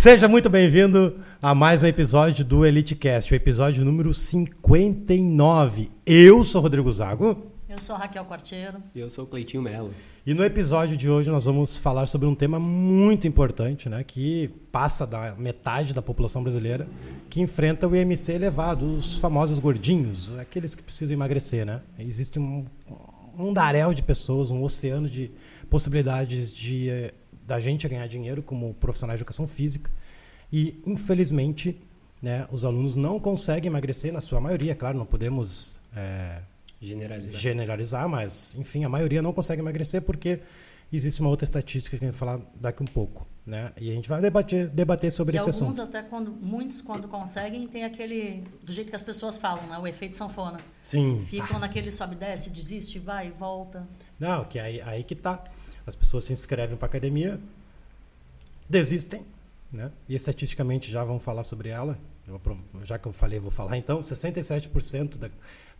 Seja muito bem-vindo a mais um episódio do EliteCast, o episódio número 59. Eu sou Rodrigo Zago. Eu sou Raquel Quartiero. E eu sou o Cleitinho Melo. E no episódio de hoje nós vamos falar sobre um tema muito importante, né, que passa da metade da população brasileira, que enfrenta o IMC elevado, os famosos gordinhos, aqueles que precisam emagrecer, né? Existe um, um daréu de pessoas, um oceano de possibilidades de eh, da gente ganhar dinheiro como profissionais de educação física. E, infelizmente, né, os alunos não conseguem emagrecer, na sua maioria, claro, não podemos é, generalizar. generalizar, mas, enfim, a maioria não consegue emagrecer porque existe uma outra estatística que a gente vai falar daqui um pouco. Né? E a gente vai debater, debater sobre e esse alguns assunto. até quando muitos quando conseguem tem aquele do jeito que as pessoas falam né o efeito sanfona Sim. ficam naquele sobe desce desiste vai volta Não, que aí, aí que tá. As pessoas se inscrevem para academia, desistem, né? E estatisticamente já vamos falar sobre ela. Eu já que eu falei, eu vou falar então. 67% da,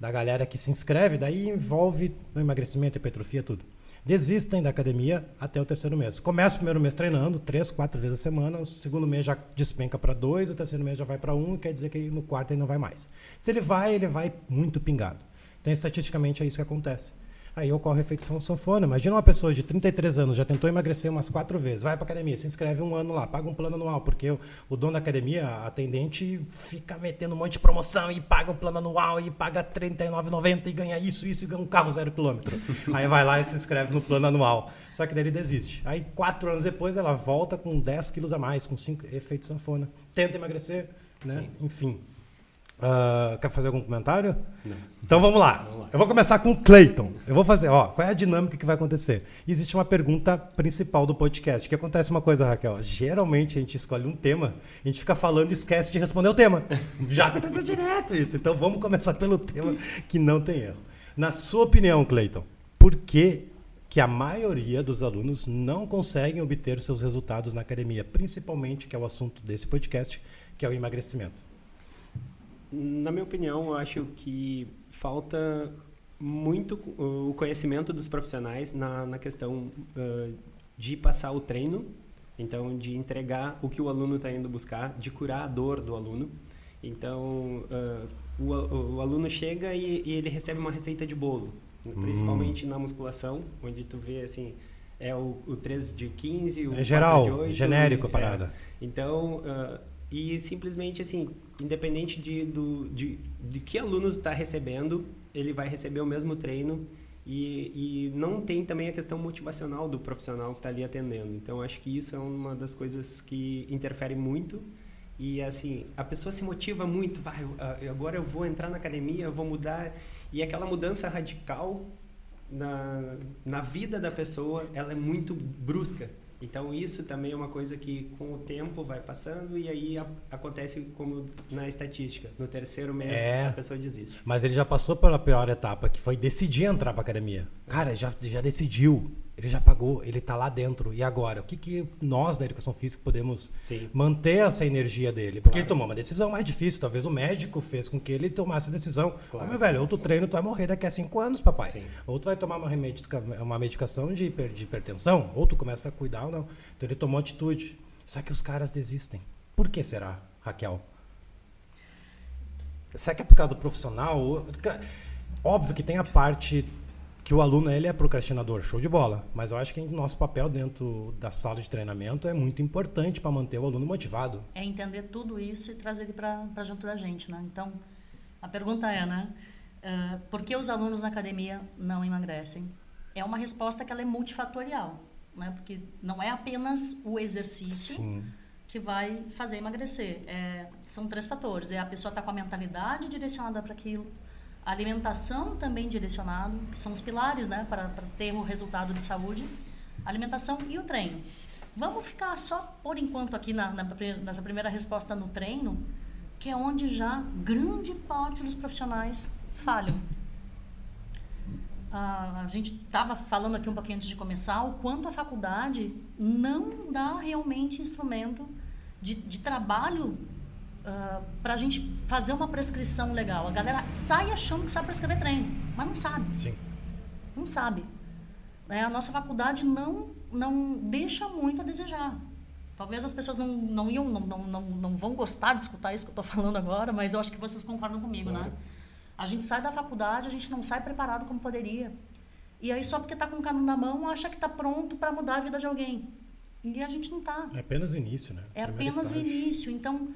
da galera que se inscreve, daí envolve emagrecimento, hipertrofia, tudo. Desistem da academia até o terceiro mês. Começa o primeiro mês treinando, três, quatro vezes a semana. O segundo mês já despenca para dois, o terceiro mês já vai para um, quer dizer que no quarto ele não vai mais. Se ele vai, ele vai muito pingado. Então, estatisticamente, é isso que acontece. Aí ocorre o efeito sanfona. Imagina uma pessoa de 33 anos, já tentou emagrecer umas quatro vezes, vai para academia, se inscreve um ano lá, paga um plano anual, porque o, o dono da academia, a atendente, fica metendo um monte de promoção e paga um plano anual e paga R$ 39,90 e ganha isso, isso e ganha um carro zero quilômetro. Aí vai lá e se inscreve no plano anual. Só que daí ele desiste. Aí quatro anos depois ela volta com 10 quilos a mais, com cinco efeito sanfona. Tenta emagrecer, né? Sim. Enfim. Ah, quer fazer algum comentário? Não. Então vamos lá. Vamos lá. Eu vou começar com o Clayton. Eu vou fazer, ó, qual é a dinâmica que vai acontecer? Existe uma pergunta principal do podcast. Que acontece uma coisa, Raquel. Geralmente a gente escolhe um tema, a gente fica falando e esquece de responder o tema. Já aconteceu direto isso. Então vamos começar pelo tema que não tem erro. Na sua opinião, Clayton, por que que a maioria dos alunos não conseguem obter seus resultados na academia, principalmente que é o assunto desse podcast, que é o emagrecimento? Na minha opinião, eu acho que falta muito o conhecimento dos profissionais na, na questão ah, de passar o treino, então de entregar o que o aluno está indo buscar, de curar a dor do aluno. Então, ah, o, o aluno chega e, e ele recebe uma receita de bolo, principalmente na musculação, onde tu vê assim, é o, o 3 de 15, o É 4 geral, de 8, genérico a é. parada. Então, ah, e simplesmente assim, independente de, do, de, de que aluno está recebendo, ele vai receber o mesmo treino e, e não tem também a questão motivacional do profissional que está ali atendendo. Então, acho que isso é uma das coisas que interfere muito. E assim, a pessoa se motiva muito, vai, ah, agora eu vou entrar na academia, eu vou mudar. E aquela mudança radical na, na vida da pessoa, ela é muito brusca. Então isso também é uma coisa que com o tempo vai passando e aí a- acontece como na estatística. No terceiro mês É. a pessoa desiste. Mas ele já passou pela pior etapa, que foi decidir entrar pra academia. Cara, já, já decidiu, ele já pagou, ele tá lá dentro. E agora? O que, que nós da educação física podemos Sim. manter essa energia dele? Porque Claro. ele tomou uma decisão mais difícil. Talvez o médico fez com que ele tomasse a decisão. Claro. Ô, meu velho, ou tu treina, tu vai morrer daqui a cinco anos, papai. Sim. Ou tu vai tomar uma, remedica- uma medicação de, hiper- de hipertensão, ou tu começa a cuidar ou não. Então ele tomou atitude. Só que os caras desistem. Por que será, Raquel? Será que é por causa do profissional? Óbvio que tem a parte que o aluno ele é procrastinador, show de bola. Mas eu acho que o nosso papel dentro da sala de treinamento é muito importante para manter o aluno motivado. é entender tudo isso e trazer ele para junto da gente né então a pergunta é né ah, por que os alunos na academia não emagrecem é uma resposta que ela é multifatorial né porque não é apenas o exercício Sim. que vai fazer emagrecer. É, são três fatores. É a pessoa estar com a mentalidade direcionada para aquilo, alimentação também direcionada, que são os pilares né, para, ter o resultado de saúde, alimentação e o treino. Vamos ficar só por enquanto aqui na, na nessa primeira resposta no treino, que é onde já grande parte dos profissionais falham. Ah, a gente estava falando aqui um pouquinho antes de começar o quanto a faculdade não dá realmente instrumento de, de trabalho para a gente fazer uma prescrição legal. A galera sai achando que sabe prescrever treino, mas não sabe, Sim. não sabe. Né? A nossa faculdade não, não deixa muito a desejar. Talvez as pessoas não, não iam, não, não, não, não vão gostar de escutar isso que eu estou falando agora, mas eu acho que vocês concordam comigo, Claro. né? A gente sai da faculdade, a gente não sai preparado como poderia. E aí só porque está com o cano na mão, acha que está pronto para mudar a vida de alguém. E a gente não está. É apenas o início, né? É Primeiro apenas o estágio. início. Então,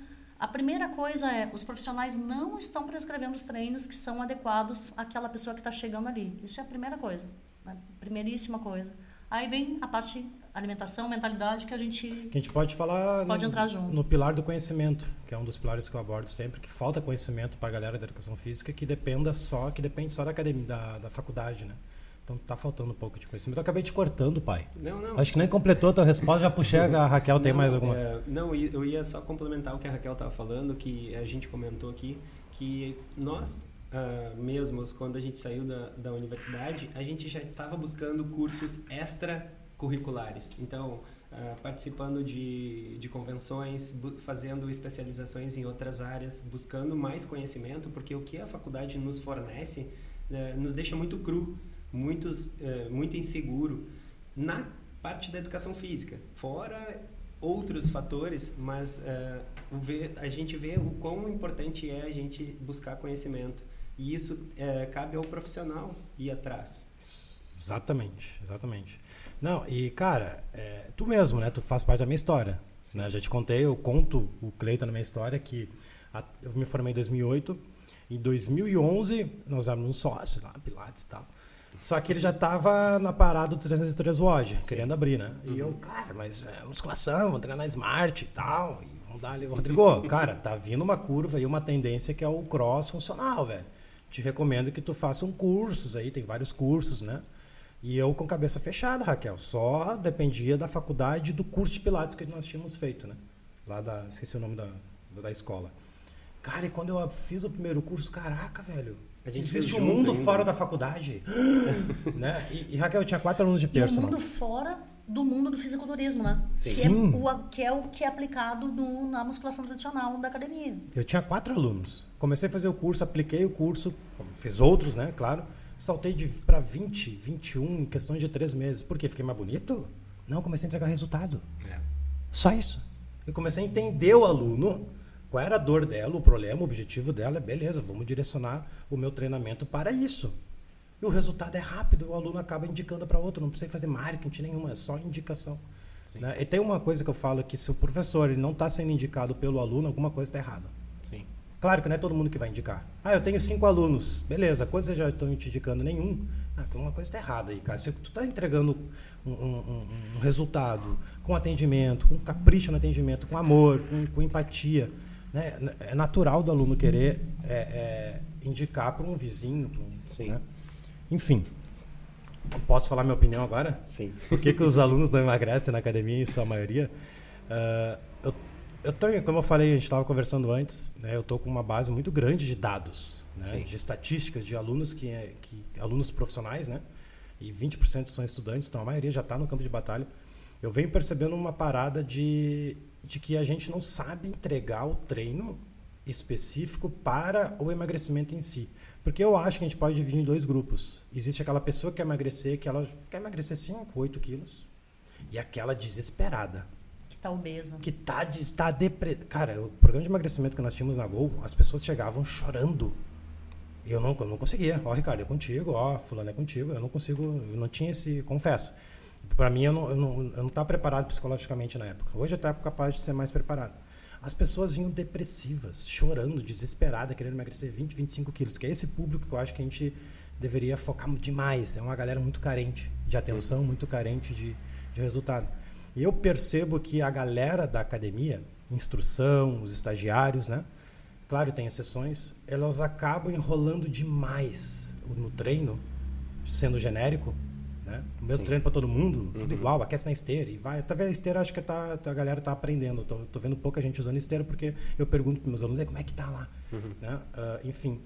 a primeira coisa é, os profissionais não estão prescrevendo os treinos que são adequados àquela pessoa que está chegando ali. Isso é a primeira coisa. Né? Primeiríssima coisa. Aí vem a parte alimentação, mentalidade, que a gente... Que a gente pode falar Pode no, entrar junto. no pilar do conhecimento, que é um dos pilares que eu abordo sempre, que falta conhecimento para a galera da educação física que dependa só, que depende só da academia, da, da faculdade, né? Então tá faltando um pouco de conhecimento. Eu acabei te cortando, pai. Não, não. Acho que nem completou a tua resposta, já puxei a Raquel, tem Não, mais alguma? é, não, eu ia só complementar o que a Raquel estava falando, que a gente comentou aqui, que nós ah, mesmos, quando a gente saiu da, da universidade, a gente já estava buscando cursos extracurriculares. Então, ah, participando de, de convenções, fazendo especializações em outras áreas, buscando mais conhecimento, porque o que a faculdade nos fornece eh, nos deixa muito cru, muitos, eh, muito inseguro na parte da educação física. Fora outros fatores, mas ver- a gente vê o quão importante é a gente buscar conhecimento. E isso eh, cabe ao profissional ir atrás. Exatamente, exatamente. Não, e cara, é, tu mesmo, né? Tu faz parte da minha história. Né? Já te contei, eu conto o Cleiton na minha história que a- eu me formei em 2008. Em 2011, nós éramos um sócio lá, Pilates e tal. Só que ele já estava na parada do 303 Watch, querendo abrir, né? E eu, cara, mas é musculação, vamos treinar na Smart e tal. E vamos dar ali. Rodrigo, cara, tá vindo uma curva e uma tendência que é o cross funcional, velho. Te recomendo que tu faça um cursos aí, tem vários cursos, né? E eu com cabeça fechada, Raquel. Só dependia da faculdade do curso de Pilates que nós tínhamos feito, né? Lá da. Esqueci o nome da, da escola. Cara, e quando eu fiz o primeiro curso, caraca, velho. A gente existe um mundo ainda. fora da faculdade. né? E, e, Raquel, eu tinha quatro alunos de E o personal. mundo fora do mundo do fisiculturismo, né? Sim. Que, Sim. É o, que é o que é aplicado no- na musculação tradicional da academia. Eu tinha quatro alunos. Comecei a fazer o curso, apliquei o curso, fiz outros, né? Claro. Saltei de para 20, 21 em questão de três meses. Por quê? Fiquei mais bonito? Não, comecei a entregar resultado. Só isso. Eu comecei a entender o aluno, qual era a dor dela, o problema, o objetivo dela. Beleza, vamos direcionar o meu treinamento para isso. E o resultado é rápido, o aluno acaba indicando para outro, não precisa fazer marketing nenhuma, é só indicação. Né? E tem uma coisa que eu falo que se o professor ele não está sendo indicado pelo aluno, alguma coisa está errada. Sim. Claro que não é todo mundo que vai indicar. Ah, eu tenho cinco alunos. Beleza, vocês já estão te indicando? Nenhum. Ah, alguma coisa está errada aí, cara. Se tu está entregando um, um- um- um resultado com atendimento, com capricho no atendimento, com amor, com, com empatia, né? é natural do aluno querer é, é, indicar para um vizinho. pra um- Sim. né? Enfim, posso falar minha opinião agora? Sim. Por que, que os alunos não emagrecem na academia, em sua maioria? Ah, eu, eu tenho, como eu falei, a gente estava conversando antes, né, eu estou com uma base muito grande de dados, né, de estatísticas de alunos que, que alunos profissionais, né, e 20% são estudantes, então a maioria já está no campo de batalha. Eu venho percebendo uma parada de, de que a gente não sabe entregar o treino específico para o emagrecimento em si. Porque eu acho que a gente pode dividir em dois grupos. Existe aquela pessoa que quer emagrecer, que ela quer emagrecer 5, 8 quilos. E aquela desesperada, Que tá obesa. que tá, tá depre... Cara, o programa de emagrecimento que nós tínhamos na Gol, as pessoas chegavam chorando. E eu não, eu não conseguia. Ó, Ricardo, é contigo, ó, fulano é contigo. Eu não consigo, eu não tinha esse, confesso. Para mim, eu não, eu não, eu não estava preparado psicologicamente na época. Hoje eu estou capaz de ser mais preparado. As pessoas vinham depressivas, chorando, desesperadas, querendo emagrecer 20, 25 quilos. Que é esse público que eu acho que a gente deveria focar demais. É uma galera muito carente de atenção, muito carente de, de resultado. E eu percebo que a galera da academia, instrução, os estagiários, né? Claro, tem exceções, elas acabam enrolando demais no treino, sendo genérico, né? O mesmo Sim. treino para todo mundo, tudo Uhum. igual, aquece na esteira e vai. Talvez a esteira acho que tá, a galera tá aprendendo. Tô, tô vendo pouca gente usando esteira porque eu pergunto para meus alunos, "E como é que tá lá? Uhum. Né? Ah, enfim,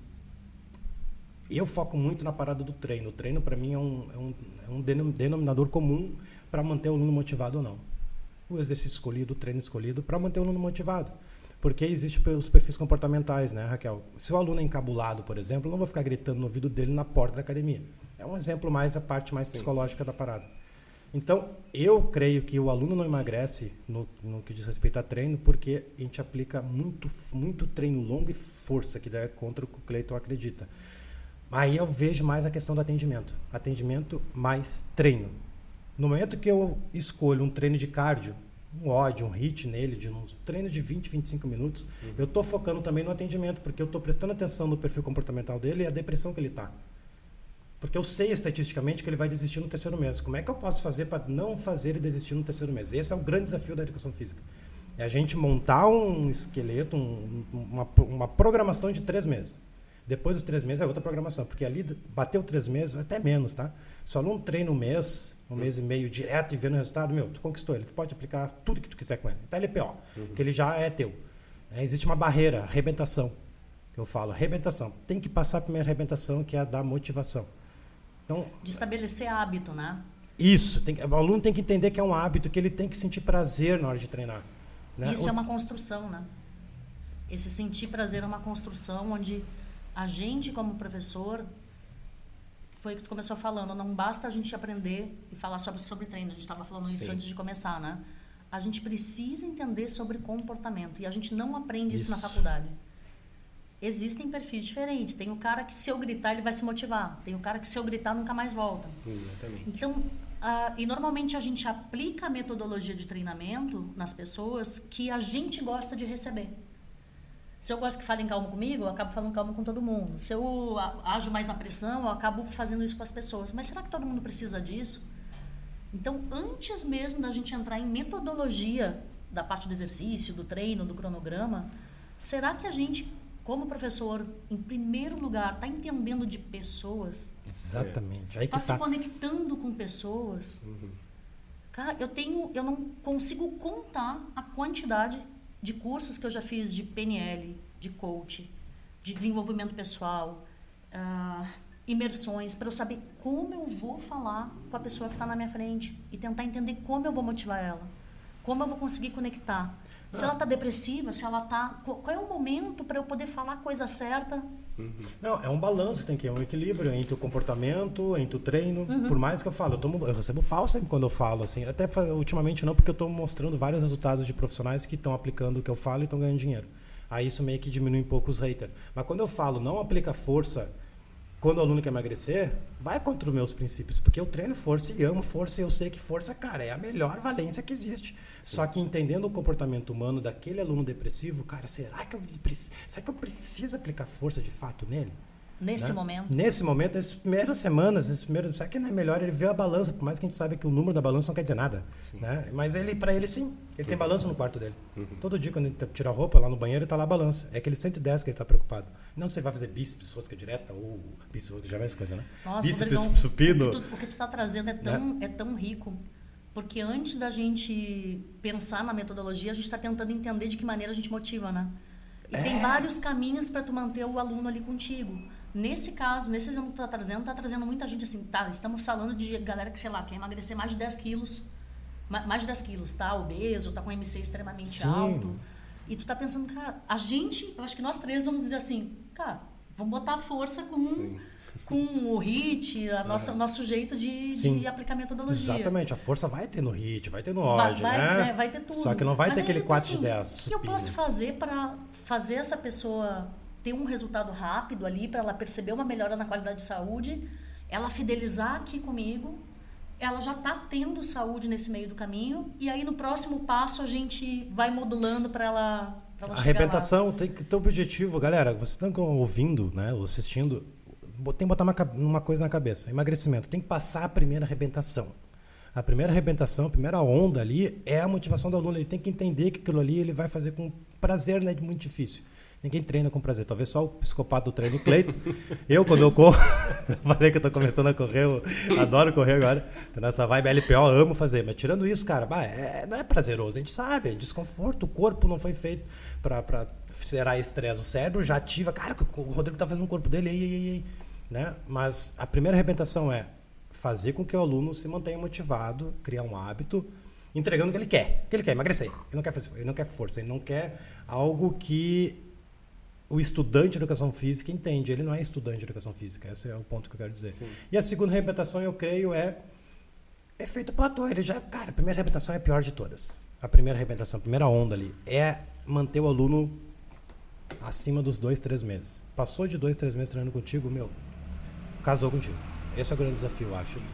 eu foco muito na parada do treino. O treino, para mim, é um, é um, é um denom- denominador comum para manter o aluno motivado ou não. O exercício escolhido, o treino escolhido, para manter o aluno motivado. Porque existem os perfis comportamentais, né, Raquel? Se o aluno é encabulado, por exemplo, eu não vou ficar gritando no ouvido dele na porta da academia. É um exemplo mais, a parte mais Sim. psicológica da parada. Então, eu creio que o aluno não emagrece no, no que diz respeito a treino, porque a gente aplica muito, muito treino longo e força, que é contra o que o Cleiton acredita. Aí eu vejo mais a questão do atendimento. Atendimento mais treino. No momento que eu escolho um treino de cardio, um odd, um hit nele, de um treino de 20, 25 minutos, uhum. eu estou focando também no atendimento, porque eu estou prestando atenção no perfil comportamental dele e a depressão que ele está. Porque eu sei estatisticamente que ele vai desistir no terceiro mês. Como é que eu posso fazer para não fazer ele desistir no terceiro mês? Esse é o grande desafio da educação física. É a gente montar um esqueleto, um, uma, uma programação de três meses. Depois dos três meses é outra programação, porque ali bateu três meses, até menos, tá? Se o aluno treina um mês, um mês e meio direto e vendo o resultado, meu, tu conquistou ele. Tu pode aplicar tudo que tu quiser com ele. Tá LPO, uhum. que ele já é teu. É, existe uma barreira, arrebentação, que eu falo, arrebentação. Tem que passar a primeira arrebentação, que é a da motivação. Então, de estabelecer hábito, né? Isso. Tem, o aluno tem que entender que é um hábito, que ele tem que sentir prazer na hora de treinar. Né? Isso o... é uma construção, né? Esse sentir prazer é uma construção onde a gente, como professor, foi o que tu começou falando, não basta a gente aprender e falar sobre, sobre treino, a gente estava falando isso Sim. antes de começar, né? A gente precisa entender sobre comportamento e a gente não aprende isso, isso na faculdade. Existem perfis diferentes. Tem o cara que se eu gritar ele vai se motivar. Tem o cara que se eu gritar nunca mais volta. Exatamente. Então, uh, e normalmente a gente aplica a metodologia de treinamento nas pessoas que a gente gosta de receber. Se eu gosto que falem calmo comigo, eu acabo falando calmo com todo mundo. Se eu ajo mais na pressão, eu acabo fazendo isso com as pessoas. Mas será que todo mundo precisa disso? Então, antes mesmo da gente entrar em metodologia da parte do exercício, do treino, do cronograma, será que a gente, como professor, em primeiro lugar, está entendendo de pessoas? Exatamente. Está se tá. conectando com pessoas? Uhum. Cara, eu tenho, eu não consigo contar a quantidade de cursos que eu já fiz de PNL, de coach, de desenvolvimento pessoal, uh, imersões, para eu saber como eu vou falar com a pessoa que está na minha frente e tentar entender como eu vou motivar ela, como eu vou conseguir conectar. Se ela está depressiva, se ela está. Qual é o momento para eu poder falar a coisa certa? Uhum. Não, é um balanço, tem que ter um equilíbrio entre o comportamento, entre o treino. Uhum. Por mais que eu falo, eu, tomo, eu recebo pau sempre quando eu falo, assim. Até ultimamente não, porque eu estou mostrando vários resultados de profissionais que estão aplicando o que eu falo e estão ganhando dinheiro. Aí isso meio que diminui um pouco os haters. Mas quando eu falo, não aplica força quando o aluno quer emagrecer, vai contra os meus princípios, porque eu treino força e amo força e eu sei que força, cara, é a melhor valência que existe. Sim. Só que entendendo o comportamento humano daquele aluno depressivo, cara, será que eu, será que eu preciso aplicar força de fato nele? Nesse né? momento? Nesse momento, nessas primeiras semanas, nesses primeiros, será que não é melhor ele ver a balança, por mais que a gente saiba que o número da balança não quer dizer nada, né? Mas ele, para ele sim, ele tem balança no quarto dele. Uhum. Todo dia quando ele tira a roupa lá no banheiro, ele tá lá a balança. É aquele 110 que ele tá preocupado. Não se ele vai fazer bíceps, rosca direta ou bíceps, já é mais coisa, né? Nossa, bíceps, Rodrigão, supino. O que, tu, o que tu tá trazendo é tão, né? é tão rico. Porque antes da gente pensar na metodologia, a gente está tentando entender de que maneira a gente motiva, né? E é. tem vários caminhos para tu manter o aluno ali contigo. Nesse caso, nesse exemplo que tu tá trazendo, tá trazendo muita gente assim, tá, estamos falando de galera que, sei lá, quer emagrecer mais de 10 quilos, mais de 10 quilos, tá? Obeso, tá com MC extremamente Sim. alto. E tu tá pensando, cara, a gente, eu acho que nós três vamos dizer assim, cara, vamos botar força com, com o HIT, a nossa, é. o nosso jeito de, de aplicar metodologia. Exatamente, a força vai ter no HIT, vai ter no OD, vai, né? né? Vai ter tudo. Só que não vai Mas ter aquele 4 assim, de 10. O que eu posso fazer para fazer essa pessoa ter um resultado rápido ali, para ela perceber uma melhora na qualidade de saúde, ela fidelizar aqui comigo, ela já está tendo saúde nesse meio do caminho, e aí no próximo passo a gente vai modulando para ela, ela Arrebentação tem que ter objetivo, galera. Vocês estão ouvindo, né, ou assistindo, tem que botar uma, uma coisa na cabeça: emagrecimento. Tem que passar a primeira arrebentação. A primeira arrebentação, a primeira onda ali é a motivação do aluno. Ele tem que entender que aquilo ali ele vai fazer com prazer, né? Muito difícil. Ninguém treina com prazer. Talvez só o psicopata do treino, Cleito. eu, quando eu corro, falei que eu tô começando a correr, eu adoro correr agora. Tô nessa vibe LPO, amo fazer. Mas tirando isso, cara, bah, é, não é prazeroso. A gente sabe, é desconforto. O corpo não foi feito para gerar estresse. O cérebro já ativa. Cara, o Rodrigo tá fazendo no corpo dele, ei, ei, ei. Né? Mas a primeira arrebentação é fazer com que o aluno se mantenha motivado, criar um hábito, entregando o que ele quer. O que ele quer? Emagrecer. Ele não quer, fazer, ele não quer força, ele não quer algo que o estudante de educação física entende. Ele não é estudante de educação física. Esse é o ponto que eu quero dizer. Sim. E a segunda arrebentação, eu creio, é Efeito platô, ele já. Cara, a primeira arrebentação é a pior de todas. A primeira arrebentação, a primeira onda ali, é manter o aluno acima dos dois, três meses. Passou de dois, três meses treinando contigo, meu, casou contigo. Esse é o grande desafio, eu acho. Sim.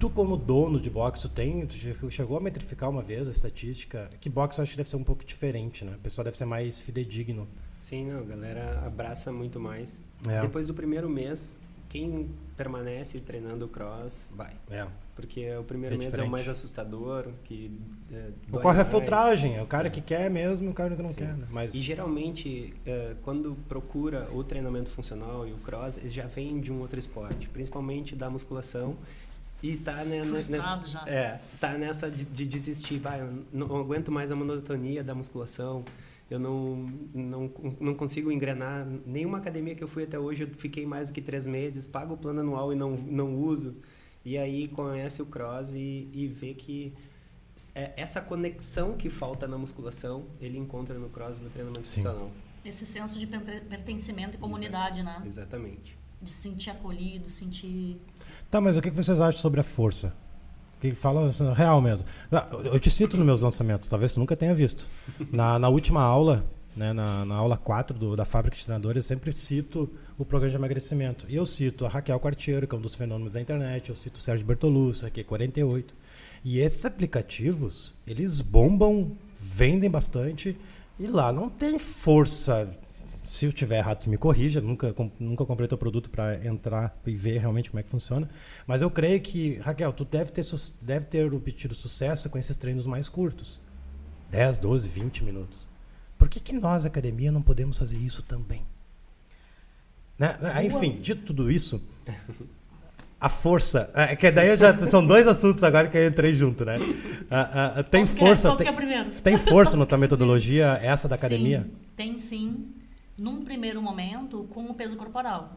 Tu, como dono de boxe, tu tem, tu chegou a metrificar uma vez a estatística? Que boxe eu acho que deve ser um pouco diferente, né? O pessoal deve ser mais fidedigno. Sim, não, a galera abraça muito mais. É. Depois do primeiro mês, quem permanece treinando cross, vai. É. Porque o primeiro é mês diferente. é o mais assustador, que é, Ocorre a filtragem, é o cara é. que quer mesmo, o cara que não Sim. quer. Né? Mas... E geralmente, é, quando procura o treinamento funcional e o cross, ele já vem de um outro esporte, principalmente da musculação. E tá né, nessa, já. É, tá nessa de, de desistir, vai, não aguento mais a monotonia da musculação eu não, não, não consigo engrenar. Nenhuma academia que eu fui até hoje, eu fiquei mais do que três meses, pago o plano anual e não, não uso. E aí conhece o cross e, e vê que é, essa conexão que falta na musculação, ele encontra no cross no treinamento Sim. funcional. Esse senso de pertencimento e comunidade, Exa né? Exatamente. De se sentir acolhido, sentir... Tá, mas o que vocês acham sobre a força? Que fala assim, real mesmo. Ah, eu te cito nos meus lançamentos, talvez tu nunca tenha visto. Na, na última aula, né, na, na aula 4 do, da Fábrica de Treinadores, eu sempre cito o programa de emagrecimento. E eu cito a Raquel Quartiero, que é um dos fenômenos da internet, eu cito o Sérgio Bertolucci, é 48. E esses aplicativos, eles bombam, vendem bastante, e lá não tem força se eu tiver errado, me corrija. Nunca, com, nunca comprei teu produto para entrar e ver realmente como é que funciona. Mas eu creio que, Raquel, tu deve ter, deve ter obtido sucesso com esses treinos mais curtos 10, 12, 20 minutos. Por que, que nós, academia, não podemos fazer isso também? Né? Enfim, dito tudo isso, a força. É, que daí já são dois assuntos agora que eu entrei junto, né? Uh, uh, tem força. Tem, tem força na tua metodologia, essa da academia? Sim, tem sim num primeiro momento, com o peso corporal.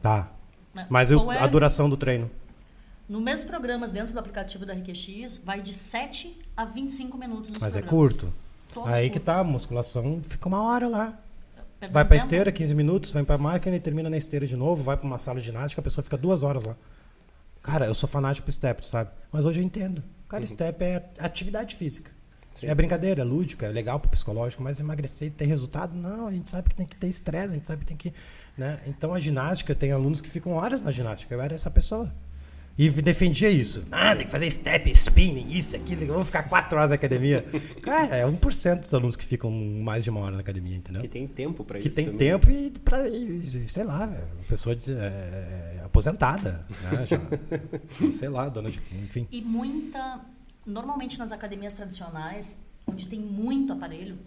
Tá. Né? Mas eu, é... a duração do treino? No mesmos programas dentro do aplicativo da RQX, vai de 7 a 25 minutos Mas é curto. Todos Aí curtos. que tá, a musculação fica uma hora lá. Perdão vai pra tempo. esteira, 15 minutos, vai pra máquina e termina na esteira de novo, vai pra uma sala de ginástica, a pessoa fica duas horas lá. Cara, eu sou fanático pro step, sabe? Mas hoje eu entendo. Cara, uhum. step é atividade física. Sim. É brincadeira, é lúdica, é legal pro psicológico, mas emagrecer e ter resultado, não, a gente sabe que tem que ter estresse, a gente sabe que tem que. Né? Então a ginástica, tem alunos que ficam horas na ginástica, eu era essa pessoa. E defendia isso. Ah, tem que fazer step, spinning, isso, aquilo, vamos ficar quatro horas na academia. Cara, é 1% dos alunos que ficam mais de uma hora na academia, entendeu? Que tem tempo para isso. Que tem também. tempo e, pra, sei lá, a pessoa é, é, aposentada, né? Já, sei lá, dona de. Enfim. E muita normalmente nas academias tradicionais, onde tem muito aparelho,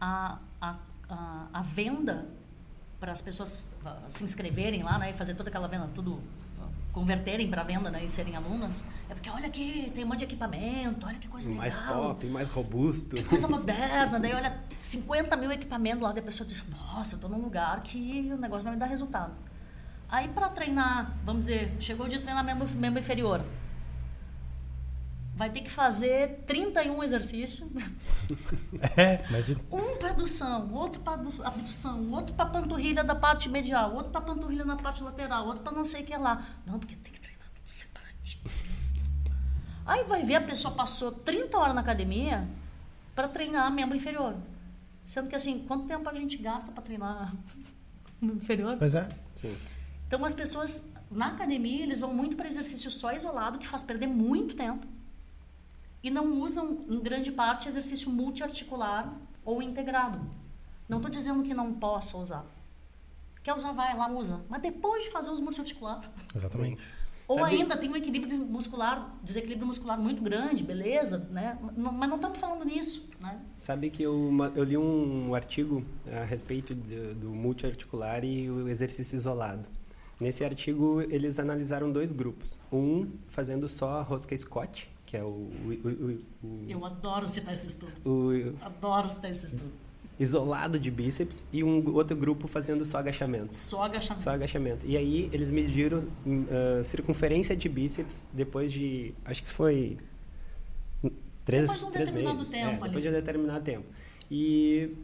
a, a, a, a venda para as pessoas se inscreverem lá né, e fazer toda aquela venda, tudo converterem para venda né, e serem alunas, é porque olha aqui, tem um monte de equipamento, olha que coisa legal. Mais top, mais robusto. Que coisa moderna. Daí olha, 50 mil equipamentos lá, daí a pessoa diz, nossa, eu estou num lugar que o negócio vai me dar resultado. Aí para treinar, vamos dizer, chegou de treinar membro, membro inferior, vai ter que fazer 31 exercícios. É, imagina. Um para adução, outro para abdução, outro para panturrilha da parte medial, outro para panturrilha na parte lateral, outro para não sei o que lá. Não, porque tem que treinar tudo separadinho. Aí vai ver a pessoa passou 30 horas na academia para treinar membro inferior. Sendo que assim, quanto tempo a gente gasta para treinar membro inferior? Pois é. Sim. Então as pessoas na academia, eles vão muito para exercício só isolado, que faz perder muito tempo e não usam, em grande parte, exercício multiarticular ou integrado. Não estou dizendo que não possa usar. Quer usar, vai lá, usa. Mas depois de fazer os multiarticulares. Exatamente. Ou Sabe... ainda tem um equilíbrio muscular, desequilíbrio muscular muito grande, beleza, né? Não, mas não estamos falando nisso, né? Sabe que eu, eu li um artigo a respeito de, do multiarticular e o exercício isolado. Nesse artigo, eles analisaram dois grupos. Um fazendo só rosca Scott, que é o, o, o, Eu adoro citar esse estudo. O, adoro citar esse estudo. Isolado de bíceps e um outro grupo fazendo só agachamento. Só agachamento. Só agachamento. E aí eles mediram uh, circunferência de bíceps depois de. Acho que foi. Três, depois de um três determinado meses. tempo. É, depois de um determinado tempo. E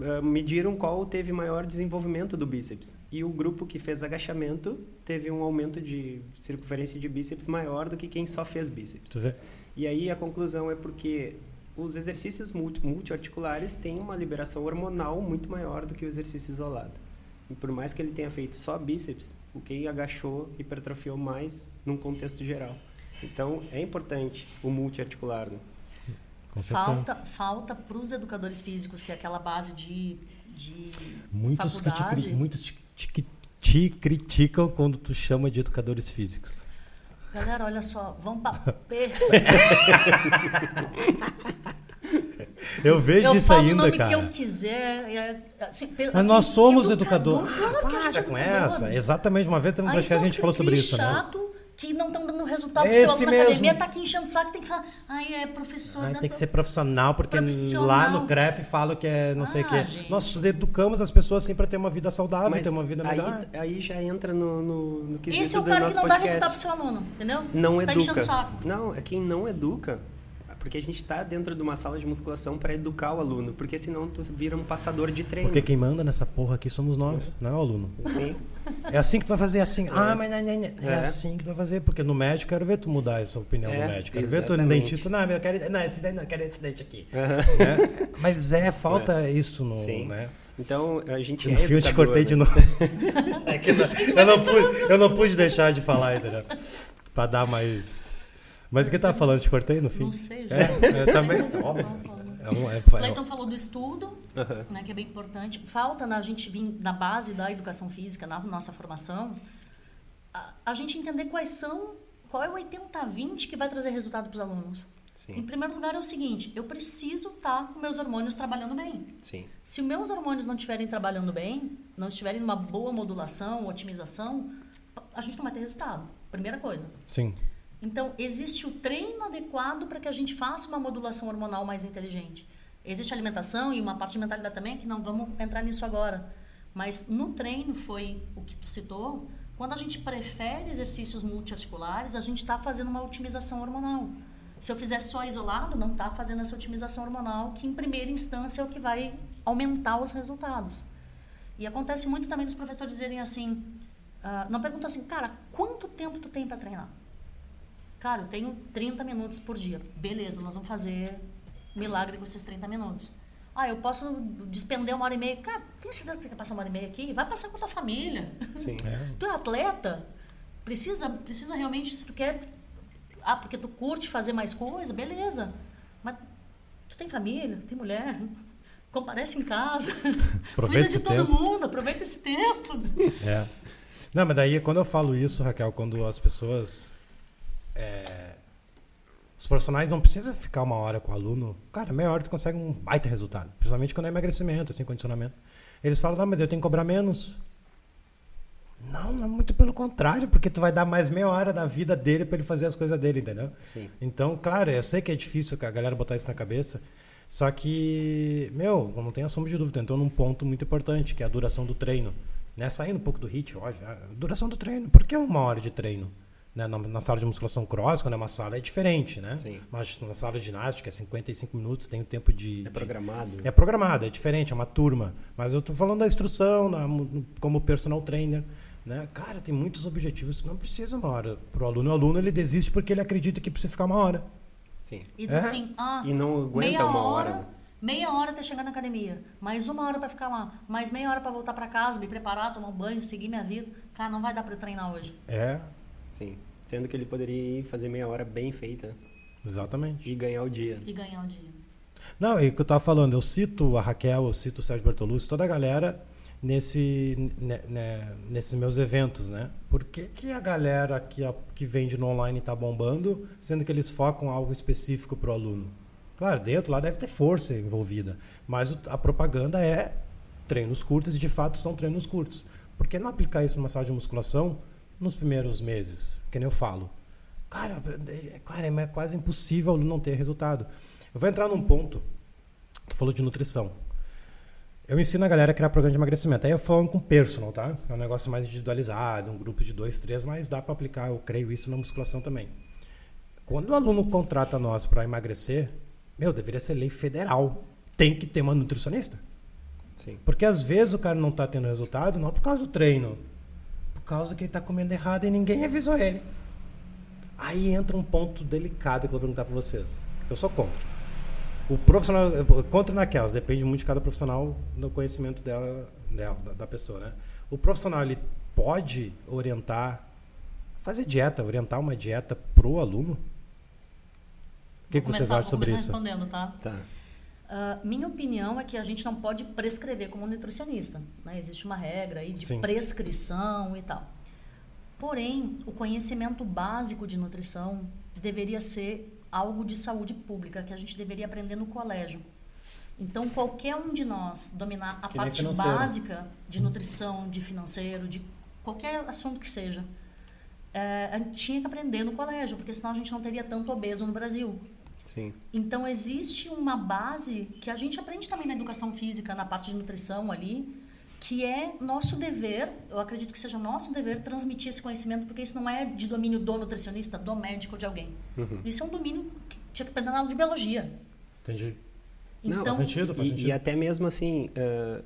uh, mediram qual teve maior desenvolvimento do bíceps. E o grupo que fez agachamento teve um aumento de circunferência de bíceps maior do que quem só fez bíceps. Tu vê? E aí a conclusão é porque os exercícios multi multiarticulares têm uma liberação hormonal muito maior do que o exercício isolado. E por mais que ele tenha feito só bíceps, o quem agachou hipertrofiou mais num contexto geral. Então é importante o multiarticular. Né? Com. Falta, falta para os educadores físicos, que é aquela base de, de Muitos, que te, muitos te, te- te criticam quando tu chama de educadores físicos. Galera, olha só, vamos para. Eu vejo Eu isso falo o ainda, nome cara. que eu quiser. é, assim, Mas assim, nós somos educador. gente Para é com educador. essa. Exatamente. Uma vez teve um Aí podcast são que a gente falou sobre isso, né? Que não estão dando resultado Esse pro seu aluno mesmo. na academia, tá aqui enchendo o saco, tem que falar, ai, é professor. Ai, tem que pro- ser profissional, porque Profissional. lá no CREF falam que é não sei o Ah, quê. gente. Nós educamos as pessoas assim para ter uma vida saudável, Mas ter uma vida melhor. aí, aí já entra no, no, no quesito Esse é o do cara que não dá podcast. resultado pro seu aluno, entendeu? Não tá enchendo educa. o saco. Não, é quem não educa. Porque a gente está dentro de uma sala de musculação para educar o aluno. Porque senão tu vira um passador de treino. Porque quem manda nessa porra aqui somos nós, não é o aluno. Sim. É assim que tu vai fazer, é assim. Ah, mas não, não, não. É, É. assim que tu vai fazer. Porque no médico, quero ver tu mudar essa opinião É, do médico. Quero ver tu no exatamente. dentista. Não, eu quero, não, esse dente não, eu quero esse dente aqui. Né? Mas é, falta isso no. Sim. Né? Então, a gente No é fio eu te cortei né? de novo. É que não- eu, não pude, eu não pude deixar de falar, entendeu? Pra dar mais. Mas o que tava falando? Te cortei no fim? Não sei, É, já. é também. Óbvio. É um, é, Cleiton falou do estudo, Aham. né, que é bem importante. Falta na gente vir na base da educação física, na nossa formação, a, a gente entender quais são, qual é o 80-20 que vai trazer resultado para os alunos. Em Sim, primeiro lugar é o seguinte, eu preciso estar com meus hormônios trabalhando bem. sim. Se os meus hormônios não estiverem trabalhando bem, não estiverem numa boa modulação, otimização, a gente não vai ter resultado. Primeira coisa. Sim. Então, existe o treino adequado para que a gente faça uma modulação hormonal mais inteligente. Existe alimentação e uma parte de mentalidade também, que não vamos entrar nisso agora. Mas no treino, foi o que tu citou, quando a gente prefere exercícios multiarticulares, a gente está fazendo uma otimização hormonal. Se eu fizer só isolado, não está fazendo essa otimização hormonal, que em primeira instância é o que vai aumentar os resultados. E acontece muito também dos professores dizerem assim, ah, não pergunta assim, cara, quanto tempo tu tem para treinar? Cara, eu tenho 30 minutos por dia. Beleza, nós vamos fazer milagre com esses 30 minutos. Ah, eu posso despender uma hora e meia. Cara, tem certeza que você quer passar uma hora e meia aqui? Vai passar com a tua família. Sim. É. Tu é atleta? Precisa, precisa realmente, se tu quer... Ah, porque tu curte fazer mais coisa? Beleza. Mas tu tem família, tem mulher, comparece em casa. Aproveita Cuida de todo tempo. mundo, aproveita esse tempo. É. Não, mas daí quando eu falo isso, Raquel, quando as pessoas. É, os profissionais não precisam ficar uma hora com o aluno. Cara, meia hora tu consegue um baita resultado. Principalmente quando é emagrecimento, assim, condicionamento. Eles falam, não, mas eu tenho que cobrar menos. Não, não, muito pelo contrário, porque tu vai dar mais meia hora da vida dele para ele fazer as coisas dele, entendeu? Sim. Então, claro, eu sei que é difícil a galera botar isso na cabeça, só que, meu, não tenha sombra de dúvida, entrou num ponto muito importante, que é a duração do treino. Né? Saindo um pouco do hit, ó, já, duração do treino. Por que uma hora de treino? Né? Na, na sala de musculação cross, quando é uma sala, é diferente, né? Sim. Mas na sala de ginástica é 55 minutos, tem o tempo de... É de- programado. é programado, é diferente, é uma turma. Mas eu tô falando da instrução, na- como personal trainer. Né? Cara, tem muitos objetivos que não precisa uma hora. Pro aluno, o aluno ele desiste porque ele acredita que precisa ficar uma hora. Sim. E diz É? assim, ah, E não aguenta meia uma hora, hora. né? meia hora até chegar na academia, mais uma hora para ficar lá, mais meia hora para voltar para casa, me preparar, tomar um banho, seguir minha vida. Cara, não vai dar para eu treinar hoje. É, Sim. Sendo que ele poderia ir fazer meia hora bem feita exatamente. e ganhar o dia. E ganhar o dia. Não, e o que eu tava falando, eu cito a Raquel, eu cito o Sérgio Bertolucci, toda a galera nesse, né, né, nesses meus eventos, né? Por que, que a galera que, a- que vende no online tá bombando, sendo que eles focam algo específico pro aluno? Claro, dentro lá deve ter força envolvida, mas o- a propaganda é treinos curtos e de fato são treinos curtos. Por que não aplicar isso numa sala de musculação nos primeiros meses? Que nem eu falo. Cara, é, cara, é quase impossível não ter resultado. Eu vou entrar num ponto. Tu falou de nutrição. Eu ensino a galera a criar programa de emagrecimento. Aí eu falo com personal, tá? É um negócio mais individualizado, um grupo de dois, três, mas dá para aplicar, eu creio isso na musculação também. Quando o aluno contrata nós para emagrecer, meu, deveria ser lei federal. Tem que ter uma nutricionista. Sim. Porque às vezes o cara não está tendo resultado, não por causa do treino, causa que ele está comendo errado e ninguém avisou ele. Aí entra um ponto delicado que eu vou perguntar para vocês. Eu sou contra. O profissional, contra naquelas, depende muito de cada profissional no conhecimento dela, dela da, da pessoa, né? O profissional ele pode orientar, fazer dieta, orientar uma dieta pro aluno? O que, que vocês acham sobre isso? respondendo, tá? Tá. Uh, minha opinião é que a gente não pode prescrever como nutricionista. Né? Existe uma regra aí de Sim. prescrição e tal. Porém, o conhecimento básico de nutrição deveria ser algo de saúde pública que a gente deveria aprender no colégio. Então, qualquer um de nós dominar a que parte básica de nutrição, de financeiro, de qualquer assunto que seja, é, a gente tinha que aprender no colégio, porque senão a gente não teria tanto obeso no Brasil. Sim. Então, existe uma base que a gente aprende também na educação física, na parte de nutrição ali, que é nosso dever, eu acredito que seja nosso dever transmitir esse conhecimento, porque isso não é de domínio do nutricionista, do médico ou de alguém. Uhum. Isso é um domínio que tinha que aprender na aula de biologia. Entendi. Então, não, faz sentido, faz e, sentido. E até mesmo assim, uh,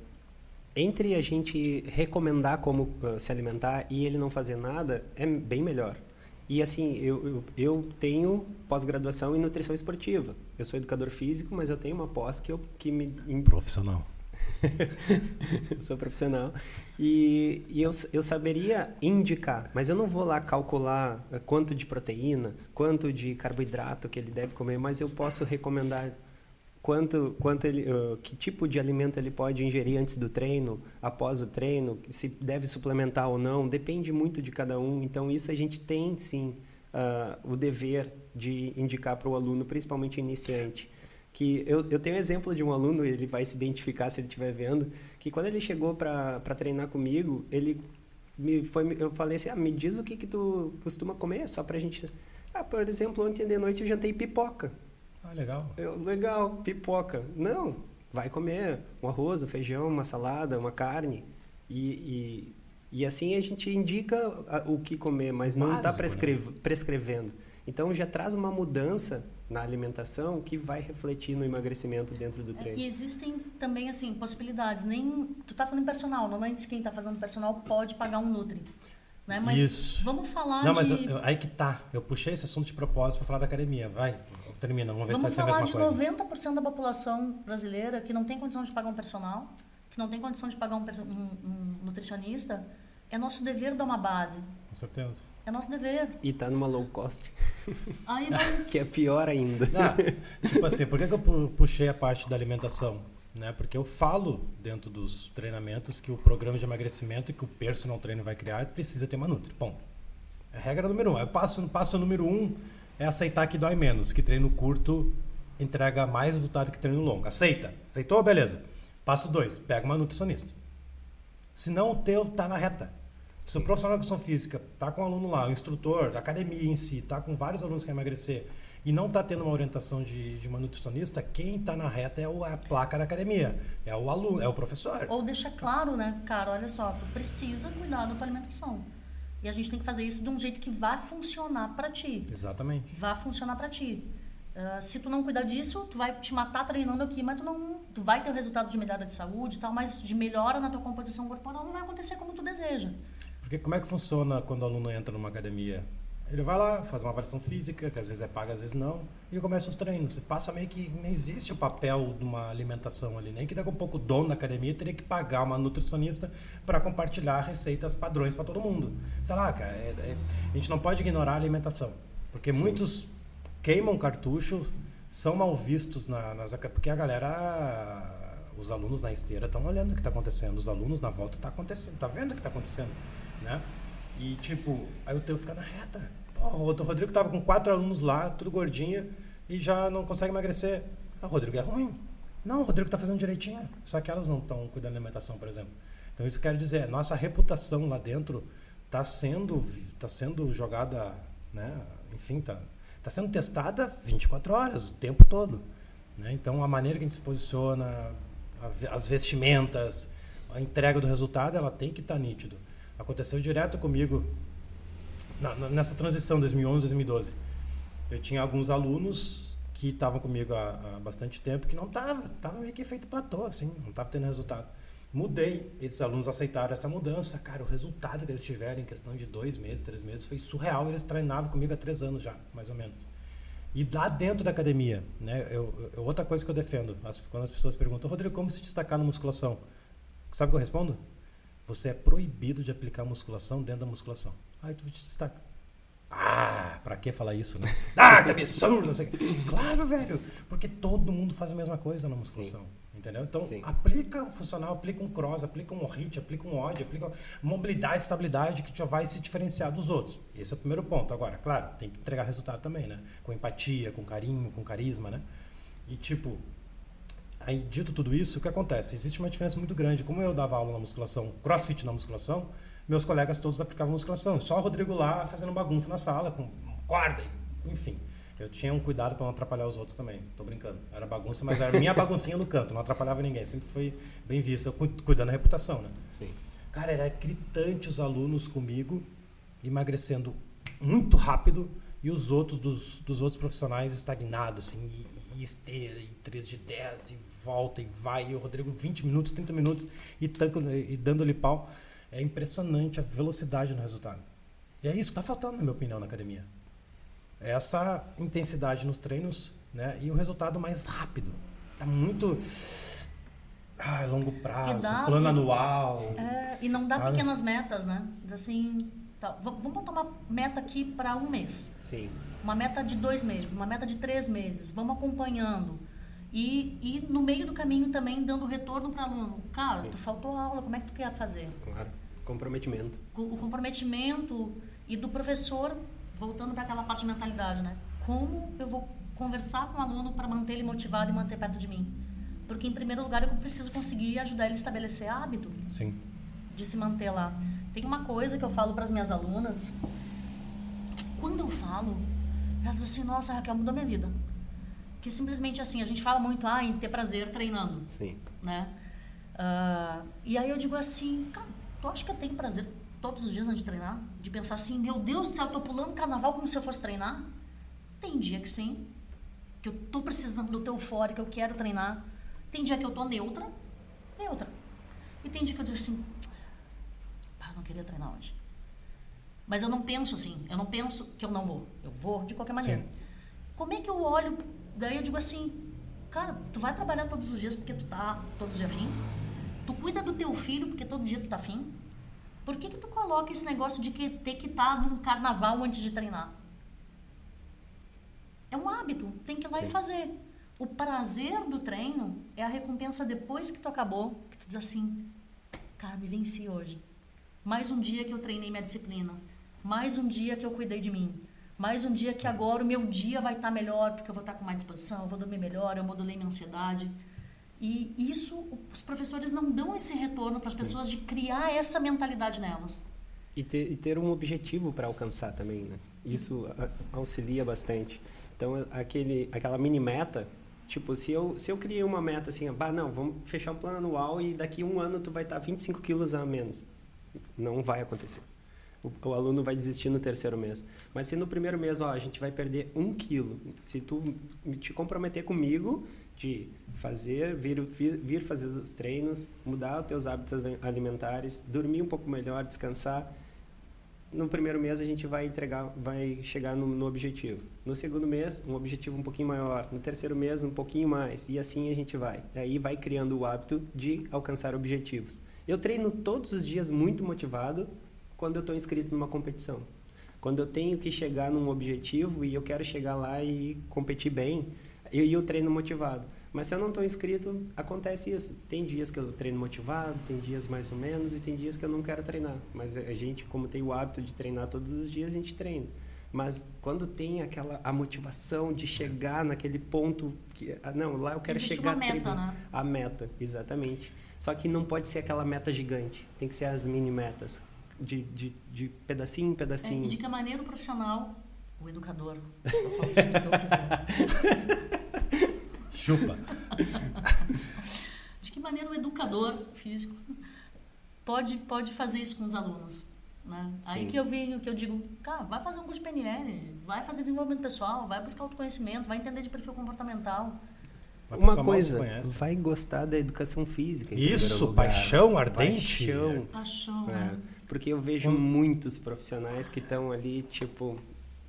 entre a gente recomendar como uh, se alimentar e ele não fazer nada, é bem melhor. E assim, eu, eu, eu tenho pós-graduação em nutrição esportiva. Eu sou educador físico, mas eu tenho uma pós que, eu, que me... Profissional. sou profissional. E, e eu, eu saberia indicar, mas eu não vou lá calcular eh, quanto de proteína, quanto de carboidrato que ele deve comer, mas eu posso recomendar quanto, quanto ele, uh, que tipo de alimento ele pode ingerir antes do treino, após o treino, se deve suplementar ou não, depende muito de cada um. Então, isso a gente tem sim uh, o dever de indicar para o aluno, principalmente iniciante. Que eu, eu tenho um exemplo de um aluno, ele vai se identificar se ele estiver vendo, que quando ele chegou para treinar comigo, ele me foi, eu falei assim: ah, me diz o que, que tu costuma comer, só para a gente. Ah, por exemplo, ontem de noite eu jantei pipoca. Ah, legal. Eu, legal, pipoca. Não, vai comer um arroz, um feijão, uma salada, uma carne. E, e, e assim a gente indica o que comer, mas não está prescreve, né? prescrevendo. Então já traz uma mudança na alimentação que vai refletir no emagrecimento dentro do treino. E existem também assim possibilidades. Nem tu tá falando personal, normalmente quem está fazendo personal pode pagar um nutri. Né? Mas Isso. vamos falar Não, de... mas eu, aí que tá. Eu puxei esse assunto de propósito para falar da academia. Vai, termina, vamos ver vamos se vai ser a mesma coisa. Vamos falar de 90% da população brasileira que não tem condição de pagar um personal, que não tem condição de pagar um, um, um nutricionista. É nosso dever dar uma base. Com certeza. É nosso dever. E tá numa low cost. Aí vai... que é pior ainda. Ah, tipo assim, por que, que eu puxei a parte da alimentação? Né? Porque eu falo dentro dos treinamentos que o programa de emagrecimento que o personal trainer vai criar precisa ter uma Nutri. Bom, é a regra número um. É passo, passo número um é aceitar que dói menos, que treino curto entrega mais resultado que treino longo. Aceita? Aceitou? Beleza. Passo dois, pega uma nutricionista. Senão o teu tá na reta. Se o profissional de educação física tá com um aluno lá, o instrutor da academia em si, tá com vários alunos que querem emagrecer e não tá tendo uma orientação de, de uma nutricionista, quem tá na reta é, o, é a placa da academia, é o aluno, é o professor. Ou deixa claro, né, cara, olha só, tu precisa cuidar da tua alimentação. E a gente tem que fazer isso de um jeito que vá funcionar para ti. Exatamente. Vá funcionar para ti. Uh, se tu não cuidar disso, tu vai te matar treinando aqui, mas tu não, tu vai ter o resultado de melhora de saúde e tal, mas de melhora na tua composição corporal não vai acontecer como tu deseja. Porque como é que funciona quando o aluno entra numa academia? Ele vai lá, faz uma avaliação física, que às vezes é paga, às vezes não, e começa os treinos. Você passa meio que não existe o papel de uma alimentação ali, nem que daqui a um pouco o dono da academia teria que pagar uma nutricionista para compartilhar receitas padrões para todo mundo. Sei lá, cara, é, é, a gente não pode ignorar a alimentação, porque Sim. muitos queimam cartucho, são mal vistos na, nas porque a galera, os alunos na esteira estão olhando o que está acontecendo, os alunos na volta tá acontecendo, tá vendo o que está acontecendo, né? E tipo, aí o teu fica na reta o Rodrigo tava com quatro alunos lá, tudo gordinho, e já não consegue emagrecer. Ah, o Rodrigo é ruim. Não, o Rodrigo está fazendo direitinho. Só que elas não estão cuidando da alimentação, por exemplo. Então isso quer dizer, nossa reputação lá dentro está sendo, tá sendo jogada, né? enfim, está tá sendo testada 24 horas, o tempo todo. Né? Então a maneira que a gente se posiciona, as vestimentas, a entrega do resultado, ela tem que estar tá nítido. Aconteceu direto comigo nessa transição 2011 2012 eu tinha alguns alunos que estavam comigo há, há, bastante tempo que não tava, tava meio que feito platô, assim, não tava tendo resultado. Mudei, esses alunos aceitaram essa mudança, cara, o resultado que eles tiveram em questão de dois meses, três meses foi surreal. Eles treinavam comigo há três anos já, mais ou menos. E lá dentro da academia, né, eu, eu outra coisa que eu defendo, as, quando as pessoas perguntam, Rodrigo, como se destacar na musculação? Sabe o que eu respondo? Você é proibido de aplicar musculação dentro da musculação. Aí tu te destaca. Ah, pra que falar isso, né? Ah, que absurdo, não sei o quê. Claro, velho, porque todo mundo faz a mesma coisa na musculação. Sim. Entendeu? Então, Sim. aplica um funcional, aplica um cross, aplica um hit, aplica um odd, aplica mobilidade, estabilidade que já vai se diferenciar dos outros. Esse é o primeiro ponto. Agora, claro, tem que entregar resultado também, né? Com empatia, com carinho, com carisma, né? E tipo, aí dito tudo isso, o que acontece? Existe uma diferença muito grande. Como eu dava aula na musculação, crossfit na musculação, meus colegas todos aplicavam musculação. Só o Rodrigo lá fazendo bagunça na sala, com corda, enfim. Eu tinha um cuidado para não atrapalhar os outros também. Tô brincando. Era bagunça, mas era minha baguncinha no canto, não atrapalhava ninguém. Sempre foi bem visto, eu cuidando da reputação, né? Sim. Cara, era gritante os alunos comigo, emagrecendo muito rápido e os outros dos, dos outros profissionais estagnados, assim, e, e esteira, e 3 de 10, e volta, e vai, e o Rodrigo 20 minutos, 30 minutos, e, tanco, e dando-lhe pau. É impressionante a velocidade no resultado. E é isso que está faltando, na minha opinião, na academia. É essa intensidade nos treinos né, e o resultado mais rápido. Está muito. Ah, longo prazo, dá, plano e, anual. É, e não dá sabe? pequenas metas, né? Assim, tá, vamos botar uma meta aqui para um mês. Sim. Uma meta de dois meses, uma meta de três meses. Vamos acompanhando. E, e no meio do caminho também dando retorno para o aluno. Cara, Sim. tu faltou aula, como é que tu quer fazer? Claro comprometimento. O comprometimento e do professor, voltando para aquela parte de mentalidade, né? Como eu vou conversar com o aluno para manter ele motivado e manter perto de mim? Porque, em primeiro lugar, eu preciso conseguir ajudar ele a estabelecer hábito Sim. de se manter lá. Tem uma coisa que eu falo para as minhas alunas, quando eu falo, elas dizem assim, nossa, Raquel, mudou minha vida. Que simplesmente assim, a gente fala muito ah, em ter prazer treinando. Sim. Né? Uh, e aí eu digo assim, cara, Tu acha que eu tenho prazer todos os dias antes de treinar? De pensar assim, meu Deus do céu, eu tô pulando carnaval como se eu fosse treinar? Tem dia que sim, que eu tô precisando do teu fora, que eu quero treinar. Tem dia que eu tô neutra, neutra. E tem dia que eu digo assim, pá, não queria treinar hoje. Mas eu não penso assim, eu não penso que eu não vou. Eu vou de qualquer maneira. Sim. Como é que eu olho? Daí eu digo assim, cara, tu vai trabalhar todos os dias porque tu tá todos os dias afim? Tu cuida do teu filho porque todo dia tu tá afim? Por que que tu coloca esse negócio de que ter que estar tá num carnaval antes de treinar? É um hábito, tem que ir lá Sim. e fazer. O prazer do treino é a recompensa depois que tu acabou, que tu diz assim, cara, me venci hoje. Mais um dia que eu treinei minha disciplina. Mais um dia que eu cuidei de mim. Mais um dia que agora o meu dia vai estar tá melhor, porque eu vou estar tá com mais disposição, eu vou dormir melhor, eu modulei minha ansiedade. E isso, os professores não dão esse retorno para as pessoas de criar essa mentalidade nelas. E ter, e ter um objetivo para alcançar também, né? Isso auxilia bastante. Então, aquele, aquela mini meta, tipo, se eu, se eu criei uma meta assim, bah, não, vamos fechar um plano anual e daqui um ano tu vai estar 25 quilos a menos. Não vai acontecer. O, o, aluno vai desistir no terceiro mês. Mas se no primeiro mês, ó, a gente vai perder um quilo, se tu te comprometer comigo de fazer, vir, vir, fazer os treinos, mudar os teus hábitos alimentares, dormir um pouco melhor, descansar. No primeiro mês a gente vai entregar, vai chegar no, no, objetivo. No segundo mês, um objetivo um pouquinho maior. No terceiro mês, um pouquinho mais. E assim a gente vai. Aí vai criando o hábito de alcançar objetivos. Eu treino todos os dias muito motivado quando eu estou inscrito numa competição. Quando eu tenho que chegar num objetivo e eu quero chegar lá e competir bem, eu, eu treino motivado. Mas se eu não estou inscrito, acontece isso. Tem dias que eu treino motivado, tem dias mais ou menos, e tem dias que eu não quero treinar. Mas a gente, como tem o hábito de treinar todos os dias, a gente treina. Mas quando tem aquela a motivação de chegar naquele ponto que ah, não, lá eu quero Existe chegar uma meta, né? a meta, exatamente. Só que não pode ser aquela meta gigante. Tem que ser as mini metas, de, de, de pedacinho em pedacinho. É, e de que maneira o profissional, o educador, eu falo o que eu quiser. Chupa. De que maneira o educador físico pode, pode fazer isso com os alunos? Né? Aí que eu vi, que eu digo, cara, vai fazer um curso de PNL, vai fazer desenvolvimento pessoal, vai buscar autoconhecimento, vai entender de perfil comportamental. Uma coisa, vai gostar da educação física. Isso, paixão ardente. Paixão. Paixão, é. é. Porque eu vejo hum. muitos profissionais que estão ali, tipo,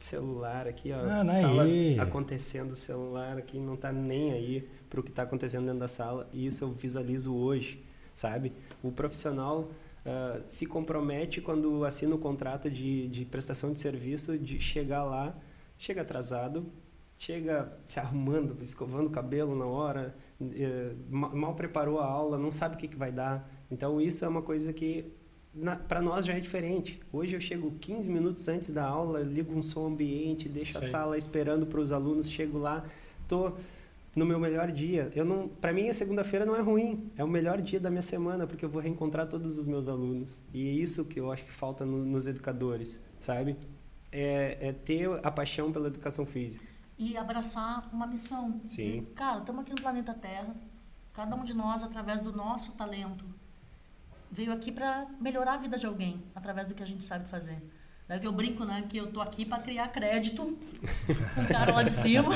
celular aqui, ó, ah, sala aí. acontecendo, celular aqui não tá nem aí para o que está acontecendo dentro da sala. E isso eu visualizo hoje, sabe? O profissional uh, se compromete quando assina o contrato de, de prestação de serviço de chegar lá, chega atrasado, chega se arrumando, escovando o cabelo na hora, uh, mal preparou a aula, não sabe o que, que vai dar. Então isso é uma coisa que para nós já é diferente. Hoje eu chego 15 minutos antes da aula, ligo um som ambiente, deixo Sei. a sala esperando para os alunos, chego lá, tô no meu melhor dia. Eu não, para mim a segunda-feira não é ruim, é o melhor dia da minha semana porque eu vou reencontrar todos os meus alunos. E é isso que eu acho que falta no, nos educadores, sabe? É, é, ter a paixão pela educação física e abraçar uma missão. Sim. De, cara, estamos aqui no planeta Terra. Cada um de nós, através do nosso talento, veio aqui para melhorar a vida de alguém através do que a gente sabe fazer. Eu brinco, né, que eu tô aqui para criar crédito com o cara lá de cima.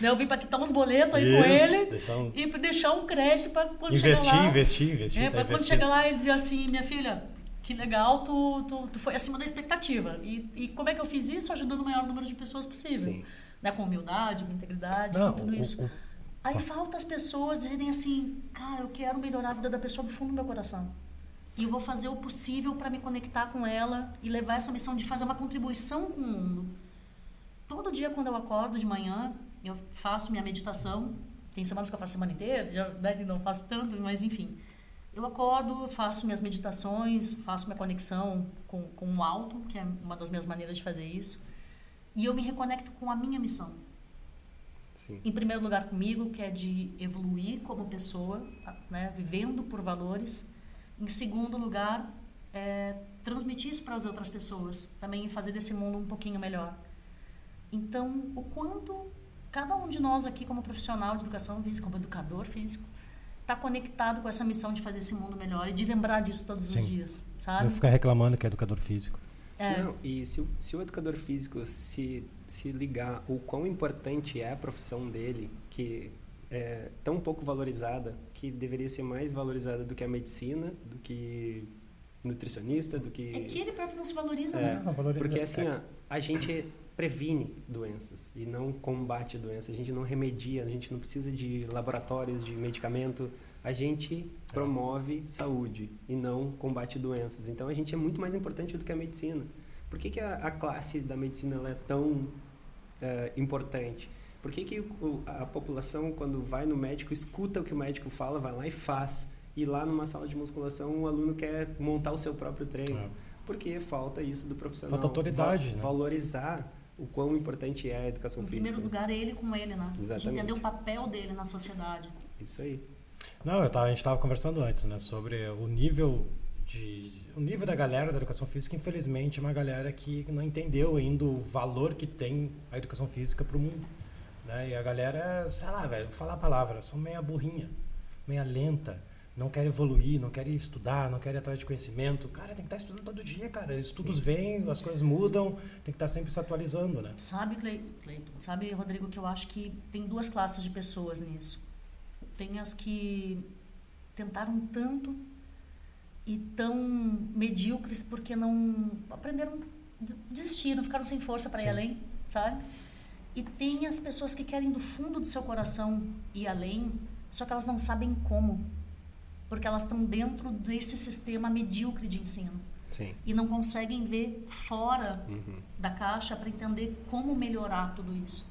eu vim para quitar uns boletos aí Isso, com ele deixar um... e deixar um crédito para quando investir, chegar lá. Investir, investir, é, tá para quando chegar lá ele dizer assim, minha filha, que legal, tu, tu, tu foi acima da expectativa. E, e como é que eu fiz isso? Ajudando o maior número de pessoas possível. Sim. Né, com humildade, com integridade, Não, com tudo isso. O, o... Aí falta as pessoas dizerem assim, cara, eu quero melhorar a vida da pessoa do fundo do meu coração. E eu vou fazer o possível para me conectar com ela e levar essa missão de fazer uma contribuição com o mundo. Todo dia, quando eu acordo de manhã, eu faço minha meditação. Tem semanas que eu faço a semana inteira, já né, não faço tanto, mas enfim. Eu acordo, faço minhas meditações, faço minha conexão com, com o alto, que é uma das minhas maneiras de fazer isso. E eu me reconecto com a minha missão. Sim. Em primeiro lugar comigo, que é de evoluir como pessoa, né, vivendo por valores em segundo lugar, é, transmitir isso para as outras pessoas, também fazer desse mundo um pouquinho melhor. Então, o quanto cada um de nós aqui, como profissional de educação física, como educador físico, está conectado com essa missão de fazer esse mundo melhor e de lembrar disso todos Sim. os dias, sabe? Não ficar reclamando que é educador físico. É. Não, e se o, se o educador físico se, se ligar o quão importante é a profissão dele, que é tão pouco valorizada, que deveria ser mais valorizada do que a medicina, do que nutricionista, do que... É que ele próprio não se valoriza, é, né? Não, valoriza. Porque assim, ó, a gente previne doenças e não combate doenças. A gente não remedia, a gente não precisa de laboratórios, de medicamento. A gente é. Promove saúde e não combate doenças. Então a gente é muito mais importante do que a medicina. Por que, que a, a classe da medicina é tão é, importante? Por que, que a população, quando vai no médico, escuta o que o médico fala, vai lá e faz? E lá numa sala de musculação, o aluno quer montar o seu próprio treino. É. Porque falta isso do profissional. Falta autoridade. Va né? Valorizar o quão importante é a educação em física. Em primeiro lugar, ele com ele, né? Exatamente. De entender o papel dele na sociedade. Isso aí. Não, tava, a gente estava conversando antes, né? Sobre o nível de o nível da galera da educação física, infelizmente, é uma galera que não entendeu ainda o valor que tem a educação física para o mundo. Né? E a galera, sei lá, velho, falar a palavra, são meia burrinha, meia lenta, não quer evoluir, não quer estudar, não quer ir atrás de conhecimento. Cara, tem que estar estudando todo dia, cara. Estudos Sim. vêm, as coisas mudam, tem que estar sempre se atualizando, né? Sabe, Cleiton, sabe, Rodrigo, que eu acho que tem duas classes de pessoas nisso. Tem as que tentaram tanto e tão medíocres porque não aprenderam, desistiram, ficaram sem força para ir além, sabe? E tem as pessoas que querem do fundo do seu coração ir além, só que elas não sabem como. Porque elas estão dentro desse sistema medíocre de ensino. Sim. E não conseguem ver fora uhum. da caixa para entender como melhorar tudo isso.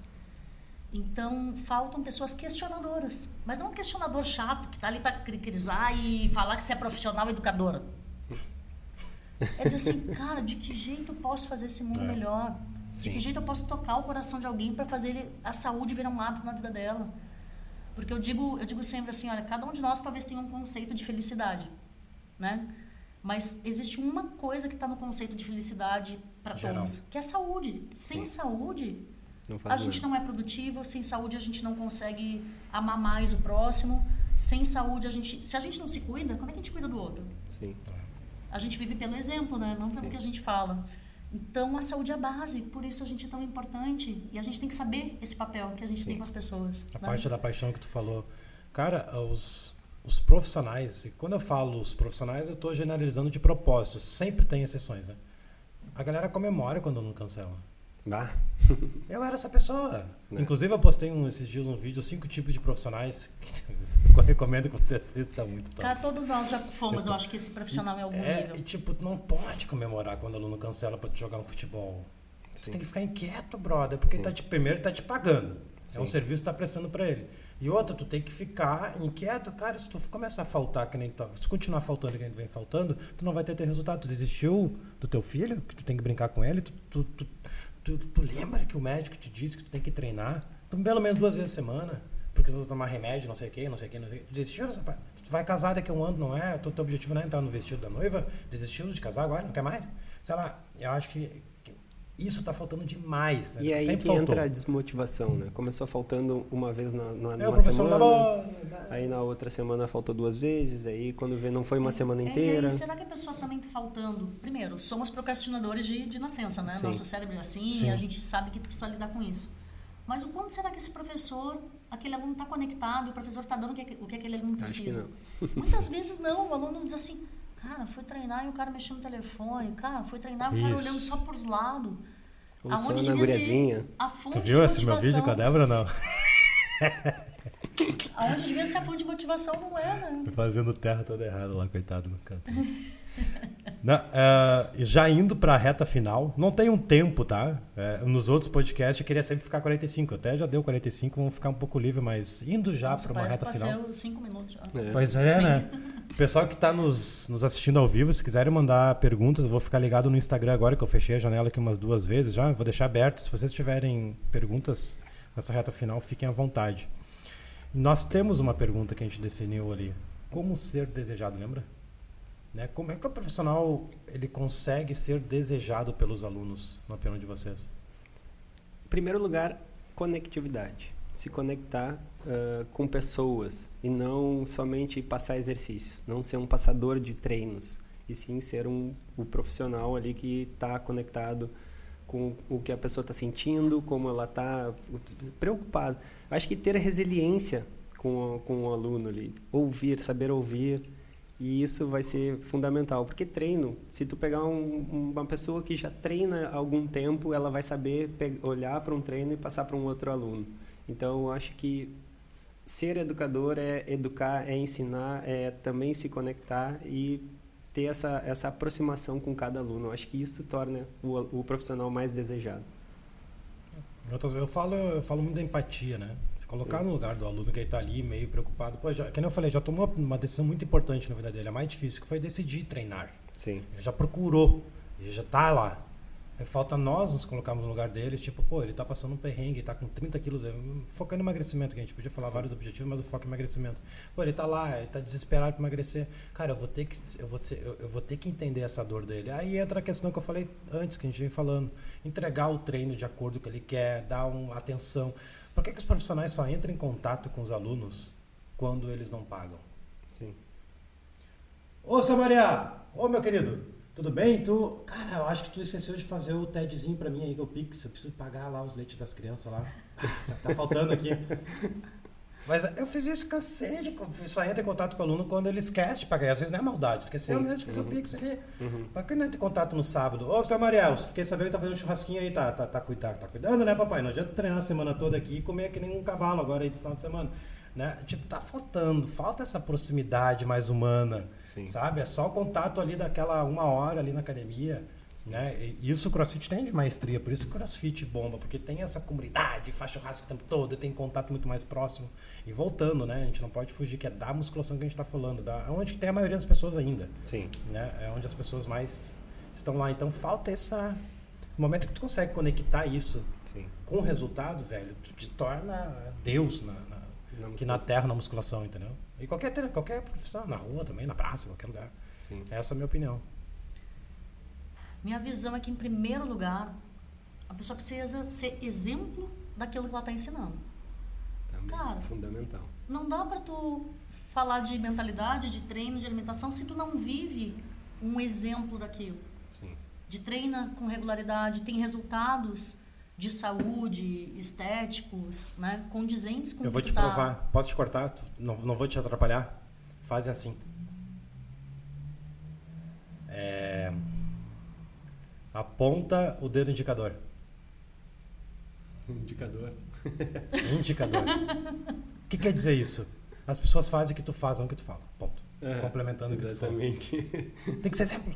Então, faltam pessoas questionadoras. Mas não um questionador chato que está ali para criticar e falar que você é profissional educadora. É dizer assim, cara, de que jeito eu posso fazer esse mundo é. melhor? De que jeito eu posso tocar o coração de alguém para fazer a saúde virar um hábito na vida dela? Porque eu digo, eu digo sempre assim, olha, cada um de nós talvez tenha um conceito de felicidade, né? Mas existe uma coisa que está no conceito de felicidade para todos, que é saúde. Sem Sim. saúde, a gente não é produtivo. Sem saúde, a gente não consegue amar mais o próximo. Sem saúde, a gente, se a gente não se cuida, como é que a gente cuida do outro? Sim. A gente vive pelo exemplo, né? Não pelo Sim. que a gente fala. Então, a saúde é a base, por isso a gente é tão importante. E a gente tem que saber esse papel que a gente Sim. tem com as pessoas. A né? parte da paixão que tu falou. Cara, os, os profissionais, e quando eu falo os profissionais, eu estou generalizando de propósito. Sempre tem exceções, né? A galera comemora quando não cancela. Bah, Eu era essa pessoa. Né? Inclusive, eu postei um, esses dias um vídeo, cinco tipos de profissionais. Que eu recomendo que você assista, tá muito top. Cara, todos nós já fomos, eu acho que esse profissional em algum É, nível. e tipo, tu não pode comemorar quando o aluno cancela pra te jogar um futebol. Tu Sim. tem que ficar inquieto, brother, porque Sim. tá te, primeiro tá te pagando. É um Sim. serviço que tá prestando pra ele. E outra, tu tem que ficar inquieto, cara, se tu começar a faltar, que nem tu, se continuar faltando que nem tu vem faltando, tu não vai ter, ter resultado. Tu desistiu do teu filho, que tu tem que brincar com ele, tu, tu, tu, tu, tu lembra que o médico te disse que tu tem que treinar tu, pelo menos duas vezes a semana, porque tu vai tomar remédio, não sei o que, não sei o que, não sei o que. Desistiu parte? Tu vai casar daqui a um ano, não é? Tu, teu objetivo não é entrar no vestido da noiva? Desistiu de casar agora? Não quer mais? Sei lá, eu acho que isso tá faltando demais. Né? E aí Sempre que faltou. entra a desmotivação, né? Começou faltando uma vez na, na, É, numa semana, bola. aí na outra semana faltou duas vezes, aí quando vê não foi uma semana É, inteira. e aí, será que a pessoa também está faltando? Primeiro, somos procrastinadores de, de nascença, né? Sim. Nosso cérebro é assim, Sim. a gente sabe que precisa lidar com isso. Mas o quanto será que esse professor, aquele aluno está conectado e o professor está dando o que, o que aquele aluno Acho que precisa? não. Muitas vezes não, o aluno diz assim, cara, fui treinar e o cara mexendo no telefone, cara, fui treinar e o cara olhando só para os lados. Ou Aonde só na devia guriazinha. ser a fonte Tu viu esse meu vídeo com a? Débora ou não? Aonde devia ser a fonte de motivação não é, né? Fazendo terra toda errada lá, coitado no canto. Não, é, já indo pra reta final, não tem um tempo, tá? É, nos outros podcasts eu queria sempre ficar 45, até já deu 45, vamos ficar um pouco livre, mas indo já pra uma reta final. cinco minutos já. É. Pois é, Sim. né? O pessoal que tá nos, nos assistindo ao vivo, se quiserem mandar perguntas, eu vou ficar ligado no Instagram agora, que eu fechei a janela aqui umas duas vezes já. Vou deixar aberto. Se vocês tiverem perguntas nessa reta final, fiquem à vontade. Nós temos uma pergunta que a gente definiu ali. Como ser desejado, lembra? Né? Como é que o profissional ele consegue ser desejado pelos alunos, na opinião de vocês? Em primeiro lugar, conectividade. Se conectar ah, com pessoas e não somente passar exercícios. Não ser um passador de treinos. E sim ser um, o profissional ali que está conectado com o que a pessoa está sentindo, como ela está preocupada. Acho que ter resiliência com, o- com o aluno ali. Ouvir, saber ouvir. E isso vai ser fundamental, porque treino, se tu pegar um- uma pessoa que já treina há algum tempo, ela vai saber olhar para um treino e passar para um outro aluno. Então, eu acho que ser educador é educar, é ensinar, é também se conectar e ter essa, essa aproximação com cada aluno. Eu acho que isso torna o, o profissional mais desejado. Eu falo, eu falo muito da empatia, né? Se colocar no lugar do aluno que ele tá ali meio preocupado. Pô, já, que nem eu falei, já tomou uma decisão muito importante na vida dele. A mais difícil que foi decidir treinar. Sim. Ele já procurou, ele já tá lá. Aí falta nós nos colocarmos no lugar deles, tipo, pô, ele tá passando um perrengue, tá com 30 quilos, é, focando em emagrecimento, que a gente podia falar Sim. vários objetivos, mas o foco é emagrecimento. Pô, ele tá lá, ele tá desesperado pra emagrecer. Cara, eu vou ter que, eu vou, ser- eu, eu vou ter que entender essa dor dele. Aí entra a questão que eu falei antes, que a gente vem falando. Entregar o treino de acordo com o que ele quer, dar um, atenção. Por que, que os profissionais só entram em contato com os alunos quando eles não pagam? Sim. Ô, seu Maria! Ô, meu querido! Tudo bem? Tu... Cara, eu acho que tu esqueceu de fazer o TEDzinho pra mim aí, que o Pix. Eu preciso pagar lá os leites das crianças lá. Ah, tá, tá faltando aqui. Mas eu fiz isso, cansei de... Só entra em contato com o aluno quando ele esquece de pagar. Às vezes não é maldade. Esqueceu mesmo de fazer Uhum. o Pix ali. Uhum. Pra que não entra em contato no sábado? Ô, seu Mariel, fiquei sabendo que tá fazendo um churrasquinho aí, tá, tá, tá, cuidando, tá cuidando, né, papai? Não adianta treinar a semana toda aqui e comer que nem um cavalo agora aí no final de semana. Né? Tipo, tá faltando, falta essa proximidade mais humana, Sim. sabe? É só o contato ali daquela uma hora ali na academia, né? E isso o CrossFit tem de maestria, por isso que o CrossFit bomba, porque tem essa comunidade, faz churrasco o tempo todo, tem contato muito mais próximo. E voltando, né? A gente não pode fugir que é da musculação que a gente tá falando, da onde tem a maioria das pessoas ainda Sim. né? É onde as pessoas mais estão lá. Então falta essa no momento que tu consegue conectar isso Sim. com o resultado, velho, tu te torna Deus na, na, Na aqui na terra, na musculação, entendeu? E qualquer qualquer profissão, na rua também, na praça, qualquer lugar. Sim. Essa é a minha opinião. Minha visão é que, em primeiro lugar, a pessoa precisa ser exemplo daquilo que ela está ensinando. Também. Cara. Fundamental. Não dá para tu falar de mentalidade, de treino, de alimentação, se tu não vive um exemplo daquilo. Sim. De treina com regularidade, tem resultados de saúde, estéticos, né, condizentes com Eu vou que te tá- provar. Posso te cortar? Não, não vou te atrapalhar. Fazem assim. Aponta o dedo indicador. Indicador. Indicador. o que quer dizer isso? As pessoas fazem o que tu faz, não o que tu fala. Ponto. É, Complementando o que tu. Exatamente. Tem que ser exemplo.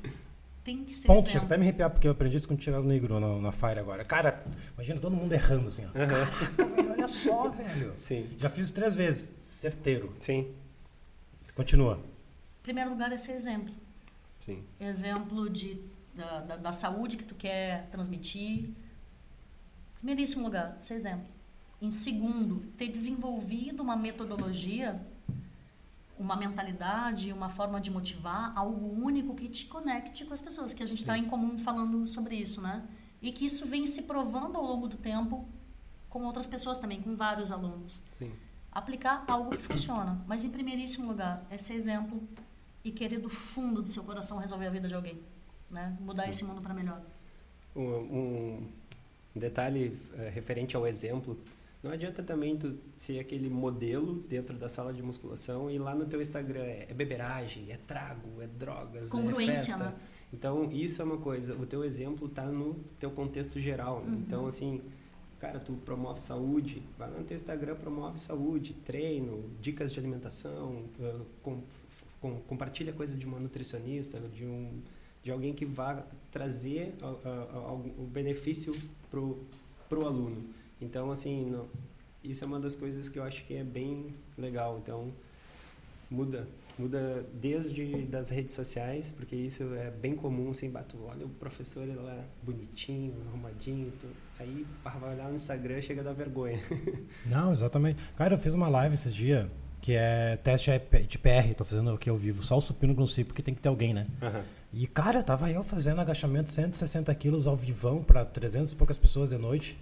Tem que ser Ponto. Chega exemplo. até me arrepiar, porque eu aprendi isso quando chegava no Negro na, na Fire agora. Cara, imagina todo mundo errando assim. Ó. Caraca, velho, olha só, velho. Sim. Já fiz três vezes. Certeiro. Sim. Continua. Em primeiro lugar é ser exemplo. Sim. Exemplo de, da, da, da saúde que tu quer transmitir. Primeiríssimo lugar, ser exemplo. Em segundo, ter desenvolvido uma metodologia, uma mentalidade, uma forma de motivar, algo único que te conecte com as pessoas, que a gente está em comum falando sobre isso, né? E que isso vem se provando ao longo do tempo com outras pessoas também, com vários alunos. Sim. Aplicar algo que funciona. Mas em primeiríssimo lugar, é ser exemplo e querer do fundo do seu coração resolver a vida de alguém. Né? Mudar Sim. esse mundo para melhor. Um, um detalhe eh, referente ao exemplo, não adianta também tu ser aquele modelo dentro da sala de musculação e lá no teu Instagram é, é beberagem, é trago, é drogas, é Congruência, festa. né? Então, isso é uma coisa, o teu exemplo está no teu contexto geral. Uhum. Então, assim, cara, tu promove saúde, vai lá no teu Instagram, promove saúde, treino, dicas de alimentação, eh, com, com- compartilha coisas de uma nutricionista, de um de alguém que vá trazer a- a- a- algum- o benefício pro pro aluno. Então, assim, não- isso é uma das coisas que eu acho que é bem legal. Então, muda muda desde das redes sociais, porque isso é bem comum, assim, bato, olha o professor ele lá bonitinho, arrumadinho, tu- aí vai olhar no Instagram chega a dar vergonha. Não, exatamente. Cara, eu fiz uma live esses dias que é teste de PR. Tô fazendo aqui ao vivo. Só o supino que não sei, porque tem que ter alguém, né? E, cara, tava eu fazendo agachamento 160 quilos ao vivão pra 300 e poucas pessoas de noite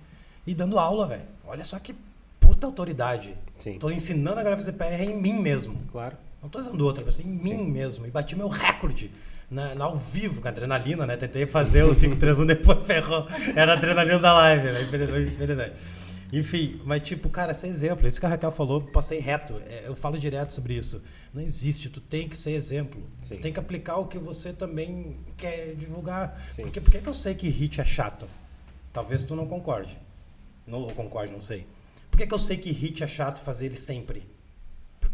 e dando aula, velho. Olha só que puta autoridade. Sim. Tô ensinando a galera a fazer PR em mim mesmo. Claro. Não tô usando outra pessoa, em Sim. mim mesmo. E bati meu recorde na, na ao vivo, com adrenalina, né? Tentei fazer o 531, depois ferrou. Era a adrenalina da live, né? Infelizmente, infelizmente. Enfim, mas tipo, cara, esse exemplo, isso que a Raquel falou, passei reto. É, Eu falo direto sobre isso. Não existe, tu tem que ser exemplo. Sim. Tu tem que aplicar o que você também quer divulgar. Sim. Porque por que eu sei que hit é chato? Talvez tu não concorde. Não ou concorde, não sei. Por que, que eu sei que hit é chato fazer ele sempre?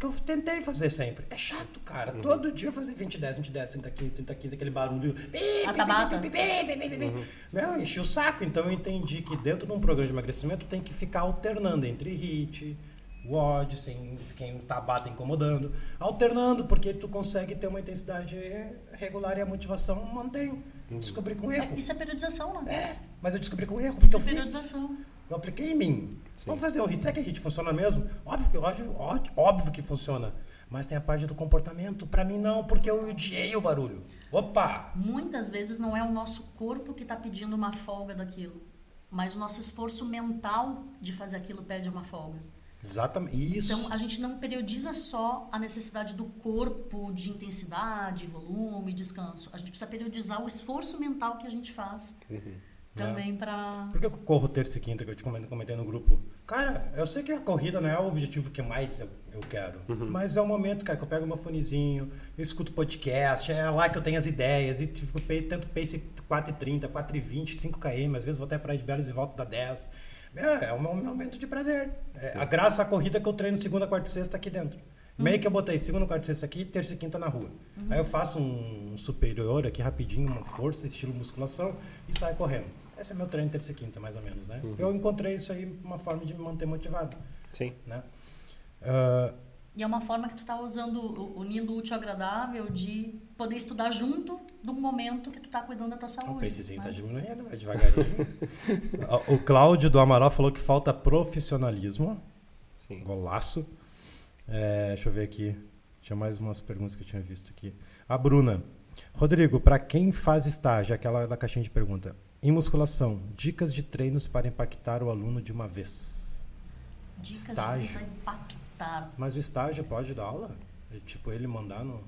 Porque eu tentei fazer sempre. É chato, cara. Todo dia eu fazer 20, 10, 20, 10, 30, 15, 30, 15, aquele barulho. Pi, pi, A tabata. pi, pi, pi, pi, pi, pi, pi. Meu, enchi o saco. Então eu entendi que dentro de um programa de emagrecimento tem que ficar alternando entre hit, WOD, sem quem o tabata incomodando. Alternando, porque tu consegue ter uma intensidade regular e a motivação mantém. Descobri com erro. É, isso é periodização, né? É, mas eu descobri com erro, porque Isso é eu fiz. Eu apliquei em mim. Sim. Vamos fazer um hit. Será que hit funciona mesmo? Óbvio que, óbvio, óbvio, óbvio que funciona. Mas tem a parte do comportamento. Pra mim não, porque eu odiei o barulho. Opa! Muitas vezes não é o nosso corpo que está pedindo uma folga daquilo, mas o nosso esforço mental de fazer aquilo pede uma folga. Exatamente. Isso. Então a gente não periodiza só a necessidade do corpo de intensidade, volume, descanso. A gente precisa periodizar o esforço mental que a gente faz também para Por que eu corro terça e quinta, que eu te comentei comentei no grupo? Cara, eu sei que a corrida não é o objetivo que mais eu, eu quero. Mas é o momento, cara, que eu pego meu fonezinho, eu escuto podcast, é lá que eu tenho as ideias, e tipo, pe- tento pace 4,30, 4,20, 5 km, às vezes vou até Praia de Belos e volto da 10. Meu, é um meu momento de prazer. É, a graça à corrida que eu treino segunda, quarta e sexta aqui dentro. Meio que eu botei segunda, quarta e sexta aqui, terça e quinta na rua. Aí eu faço um superior aqui rapidinho, uma força, estilo musculação, e saio correndo. Esse é meu treino terça e quinta, mais ou menos, né? Eu encontrei isso aí uma forma de me manter motivado, Sim. né? Ah, E é uma forma que tu tá usando, unindo o útil ao agradável de poder estudar junto um momento que tu tá cuidando da tua o saúde. pacezinho né? tá diminuindo, vai devagarinho. o Cláudio do Amaral falou que falta profissionalismo. Sim. Golaço. É, deixa eu ver aqui. Tinha mais umas perguntas que eu tinha visto aqui. A Bruna. Rodrigo, para quem faz estágio, aquela da caixinha de pergunta. Em musculação, dicas de treinos para impactar o aluno de uma vez. Dicas Estágio. para impactar. Mas o estágio pode dar aula? É, Tipo, ele mandar no.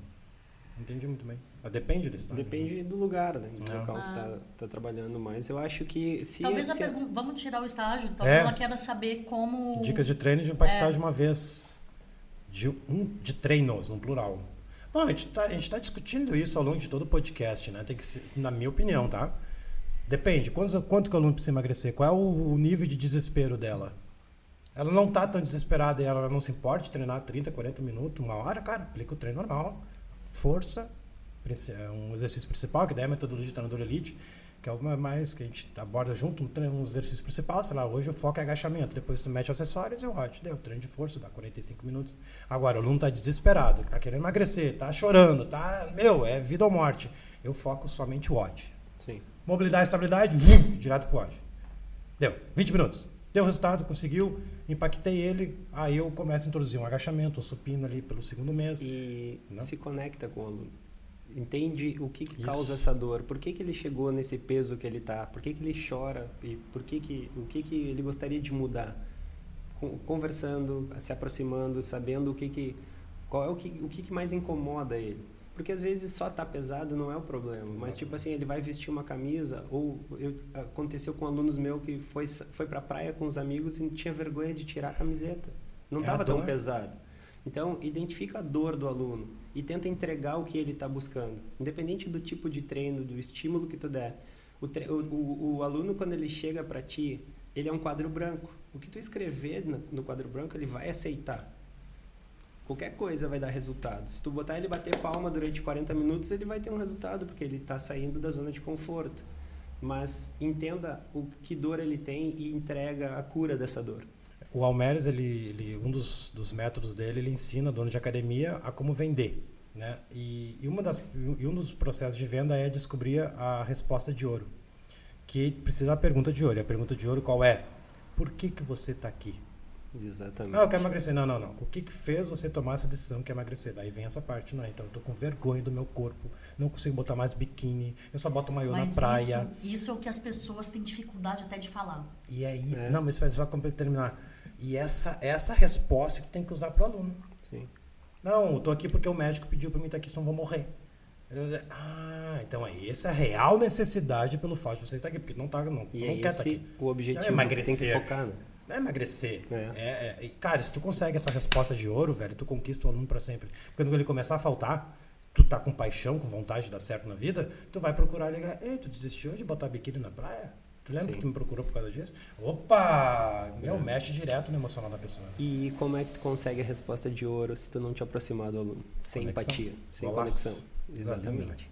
Entendi muito bem. Mas depende do estado. Depende do lugar, né? Do É. local que Ah. tá, tá trabalhando mais. Eu acho que se... Talvez a se pergunta. Vamos tirar o estágio. Talvez É. ela queira saber como. Dicas de treino de impactar É. de uma vez. De, um, de treinos, no plural. Bom, a gente está discutindo isso ao longo de todo o podcast, né? Tem que ser, na minha opinião, tá? Depende. Quanto, quanto que o aluno precisa emagrecer? Qual é o, o nível de desespero dela? Ela não tá tão desesperada e ela não se importa de treinar 30, 40 minutos, uma hora, cara, aplica o treino normal. Força, é um exercício principal, que daí é a metodologia de treinador elite, que é o mais que a gente aborda junto, um, treino, um exercício principal, sei lá, hoje o foco é agachamento, depois tu mete acessórios e o hot, deu, treino de força, dá 45 minutos. Agora, o aluno tá desesperado, tá querendo emagrecer, tá chorando, tá, meu, é vida ou morte. Eu foco somente o hot. Sim. Mobilidade e estabilidade, vum, direto pro ódio. Deu, 20 minutos. Deu resultado, conseguiu, impactei ele, aí eu começo a introduzir um agachamento, um supino ali pelo segundo mês. E Não? se conecta com o aluno. Entende o que, que causa essa dor, por que, que ele chegou nesse peso que ele tá, por que, que ele chora e por que que, o que, que ele gostaria de mudar. Con- Conversando, se aproximando, sabendo o que que, qual é o que, o que, que mais incomoda ele. Porque às vezes só tá pesado não é o problema, mas Exato. tipo assim, ele vai vestir uma camisa ou eu, aconteceu com alunos meus que foi foi para praia com os amigos e tinha vergonha de tirar a camiseta. Não É estava tão dor. pesado. Então, identifica a dor do aluno e tenta entregar o que ele está buscando, independente do tipo de treino, do estímulo que tu der. O, tre- o, o, o aluno, quando ele chega para ti, ele é um quadro branco. O que tu escrever no quadro branco, ele vai aceitar. Qualquer coisa vai dar resultado. Se tu botar ele bater palma durante 40 minutos, ele vai ter um resultado, porque ele está saindo da zona de conforto. Mas entenda o que dor ele tem e entrega a cura dessa dor. O Almeres, ele, ele- um dos, dos métodos dele, ele ensina dono de academia a como vender. Né? E, e, uma das, e um dos processos de venda é descobrir a resposta de ouro. Que precisa da pergunta de ouro. E a pergunta de ouro qual é? Por que, que você está aqui? Exatamente. Ah, eu quero emagrecer. Não, não, não. O que, que fez você tomar essa decisão que é emagrecer? Daí vem essa parte, não. Então eu tô com vergonha do meu corpo, não consigo botar mais biquíni, eu só boto maiô na Mas praia. Isso, isso é o que as pessoas têm dificuldade até de falar. E aí, É. não, mas só para terminar. E essa essa resposta que tem que usar pro aluno. Sim. Não, eu tô aqui porque o médico pediu para mim estar aqui, senão eu vou morrer. Ah, então é essa a real necessidade pelo fato de você estar aqui, porque não tá, não, E não é quer estar esse aqui. o objetivo É que tem emagrecer. que focar, né? Não é emagrecer. É. É, é, cara, se tu consegue essa resposta de ouro, velho, tu conquista o aluno para sempre. Porque quando ele começar a faltar, tu tá com paixão, com vontade de dar certo na vida, tu vai procurar ligar. Ei, tu desistiu de botar biquíni na praia? Tu lembra Sim. que tu me procurou por causa disso? Opa! Meu, É. mexe direto no emocional da pessoa. E como é que tu consegue a resposta de ouro se tu não te aproximar do aluno? Sem Conexão. empatia, sem Golaço. conexão. Exatamente.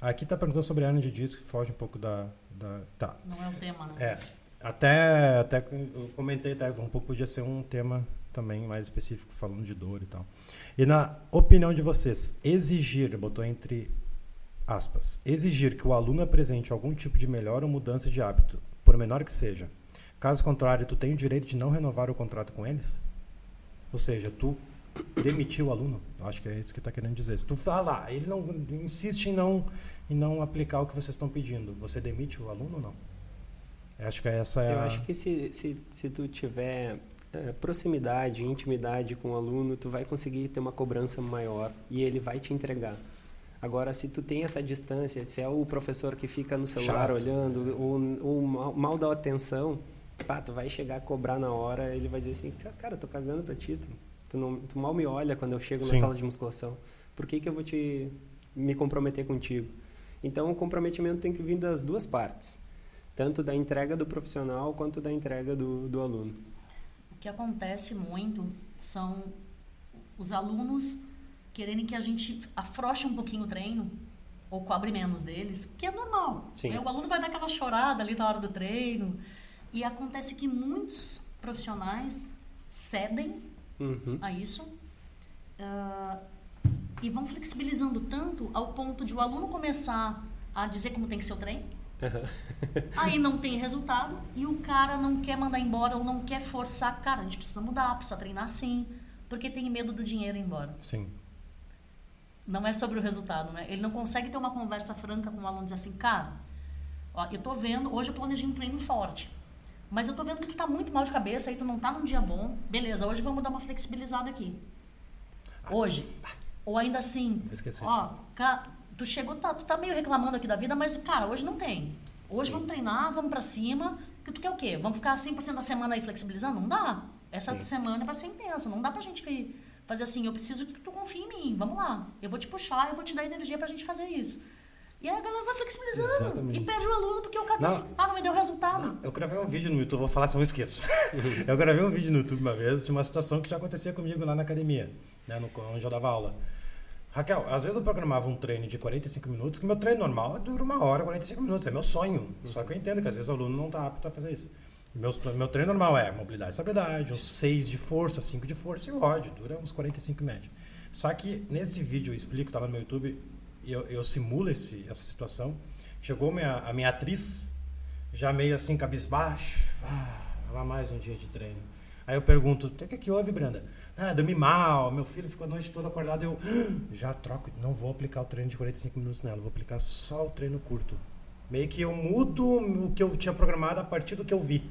Aqui tá perguntando sobre a hernia de disco, que foge um pouco da. da tá. Não é o tema, né? É. Até, até eu comentei até um pouco podia ser um tema também mais específico falando de dor e tal. E na opinião de vocês, exigir, botou entre aspas, exigir que o aluno apresente algum tipo de melhora ou mudança de hábito, por menor que seja. Caso contrário, tu tem o direito de não renovar o contrato com eles? Ou seja, tu demitiu o aluno? Acho que é isso que está querendo dizer. Se tu falar, ele não insiste em não em não aplicar o que vocês estão pedindo, você demite o aluno ou não? Acho que essa é Eu a... acho que se, se, se tu tiver eh, proximidade, intimidade com o aluno, tu vai conseguir ter uma cobrança maior e ele vai te entregar. Agora, se tu tem essa distância, se é o professor que fica no celular Chato. olhando ou, ou mal, mal dá atenção, pá, tu vai chegar a cobrar na hora, ele vai dizer assim, cara, eu tô cagando pra ti, tu, tu, não, tu mal me olha quando eu chego na Sim. sala de musculação. Por que que eu vou te me comprometer contigo? Então, o comprometimento tem que vir das duas partes. Tanto da entrega do profissional quanto da entrega do, do aluno. O que acontece muito são os alunos quererem que a gente afrouxe um pouquinho o treino ou cobre menos deles, que é normal. Né? O aluno vai dar aquela chorada ali na hora do treino. E acontece que muitos profissionais cedem Uhum. a isso ah, e vão flexibilizando tanto ao ponto de o aluno começar a dizer como tem que ser o treino. Aí não tem resultado e o cara não quer mandar embora ou não quer forçar. Cara, a gente precisa mudar, precisa treinar assim, porque tem medo do dinheiro ir embora. Sim. Não é sobre o resultado, né? Ele não consegue ter uma conversa franca com o aluno e dizer assim, cara, ó, eu tô vendo, hoje eu planejei um treino forte. Mas eu tô vendo que tu tá muito mal de cabeça, aí tu não tá num dia bom. Beleza, hoje vamos dar uma flexibilizada aqui. Hoje. Ou ainda assim, ó, falar. ca- tu chegou, tá, tu tá meio reclamando aqui da vida, mas, cara, hoje não tem. Hoje vamos treinar, vamos pra cima. Que tu quer o quê? Vamos ficar 100% da semana aí flexibilizando? Não dá. Essa semana vai ser intensa. Não dá pra gente fazer assim, eu preciso que tu confie em mim. Vamos lá. Eu vou te puxar, eu vou te dar energia pra gente fazer isso. E aí a galera vai flexibilizando. Exatamente. E perde o aluno porque o cara diz Não. assim, ah, não me deu resultado. Eu gravei um vídeo no YouTube, vou falar se eu não esqueço. eu gravei um vídeo no YouTube uma vez de uma situação que já acontecia comigo lá na academia, né, no, onde eu dava aula. Raquel, às vezes eu programava um treino de 45 minutos, que meu treino normal dura uma hora, 45 minutos, é meu sonho. Só que eu entendo que às vezes o aluno não está apto a fazer isso. Meu, meu treino normal é mobilidade e estabilidade, uns 6 de força, 5 de força e o ódio, dura uns 45 em média. Só que nesse vídeo eu explico, tá lá no meu YouTube, eu, eu simulo esse, essa situação. Chegou minha, a minha atriz, já meio assim, cabisbaixo. Ah, lá mais um dia de treino. Aí eu pergunto, o que, que houve, Brenda? Ah, dormi mal, meu filho ficou a noite toda acordado. Eu "Ah, já troco, não vou aplicar o treino de 45 minutos nela, vou aplicar só o treino curto. Meio que eu mudo o que eu tinha programado a partir do que eu vi.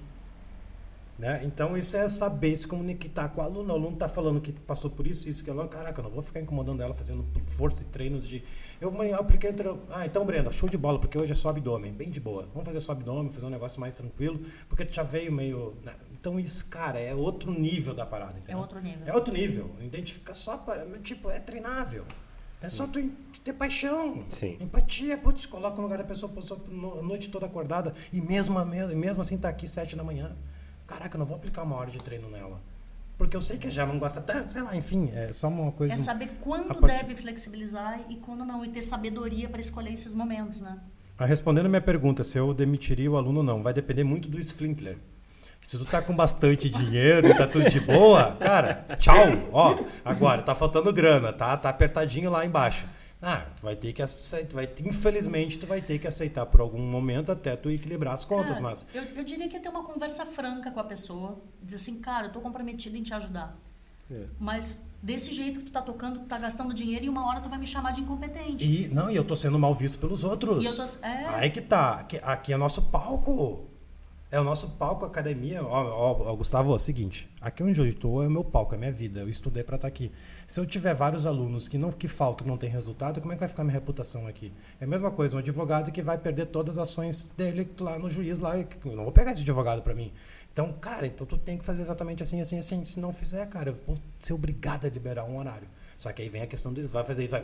Né? Então isso é saber se comunicar com o aluno. O aluno está falando que passou por isso, isso, que ela, caraca, eu não vou ficar incomodando ela fazendo força e treinos de. Eu, eu apliquei treino. Ah, então, Brenda, show de bola, porque hoje é só abdômen, bem de boa. Vamos fazer só abdômen, fazer um negócio mais tranquilo, porque tu já veio meio. Então isso, cara, é outro nível da parada. É entendeu? outro nível. É outro nível. Identifica só para. Tipo, é treinável. É só tu ter paixão. Sim. Empatia, putz, coloca no lugar da pessoa, a pessoa a noite toda acordada e mesmo, mesmo assim tá aqui sete da manhã. Caraca, eu não vou aplicar uma hora de treino nela. Porque eu sei que já não gosta tanto, sei lá, enfim, é só uma coisa. É saber quando partir- deve flexibilizar e quando não. E ter sabedoria para escolher esses momentos, né? Ah, Respondendo a minha pergunta, se eu demitiria o aluno ou não, vai depender muito do Splintler. Se tu tá com bastante dinheiro e tá tudo de boa, cara, tchau. Ó, agora tá faltando grana, tá? Tá apertadinho lá embaixo. Ah, tu vai ter que aceitar, vai, infelizmente tu vai ter que aceitar por algum momento até tu equilibrar as contas, Cara, mas Eu, eu diria que é ter uma conversa franca com a pessoa. Dizer assim, cara, eu tô comprometido em te ajudar. É. Mas desse jeito que tu tá tocando, tu tá gastando dinheiro e uma hora tu vai me chamar de incompetente. e não, e eu tô sendo mal visto pelos outros. E eu tô- é. Aí que tá, aqui, aqui é nosso palco. É o nosso palco academia. Ó, ó, ó, Gustavo, é o seguinte, aqui onde eu estou é o meu palco, é a minha vida. Eu estudei para estar aqui. Se eu tiver vários alunos que não que faltam, que não tem resultado, como é que vai ficar minha reputação aqui? É a mesma coisa, um advogado que vai perder todas as ações dele lá no juiz lá, eu não vou pegar esse advogado para mim. Então, cara, então tu tem que fazer exatamente assim, assim, assim. Se não fizer, cara, eu vou ser obrigado a liberar um horário. Só que aí vem a questão de vai fazer, vai,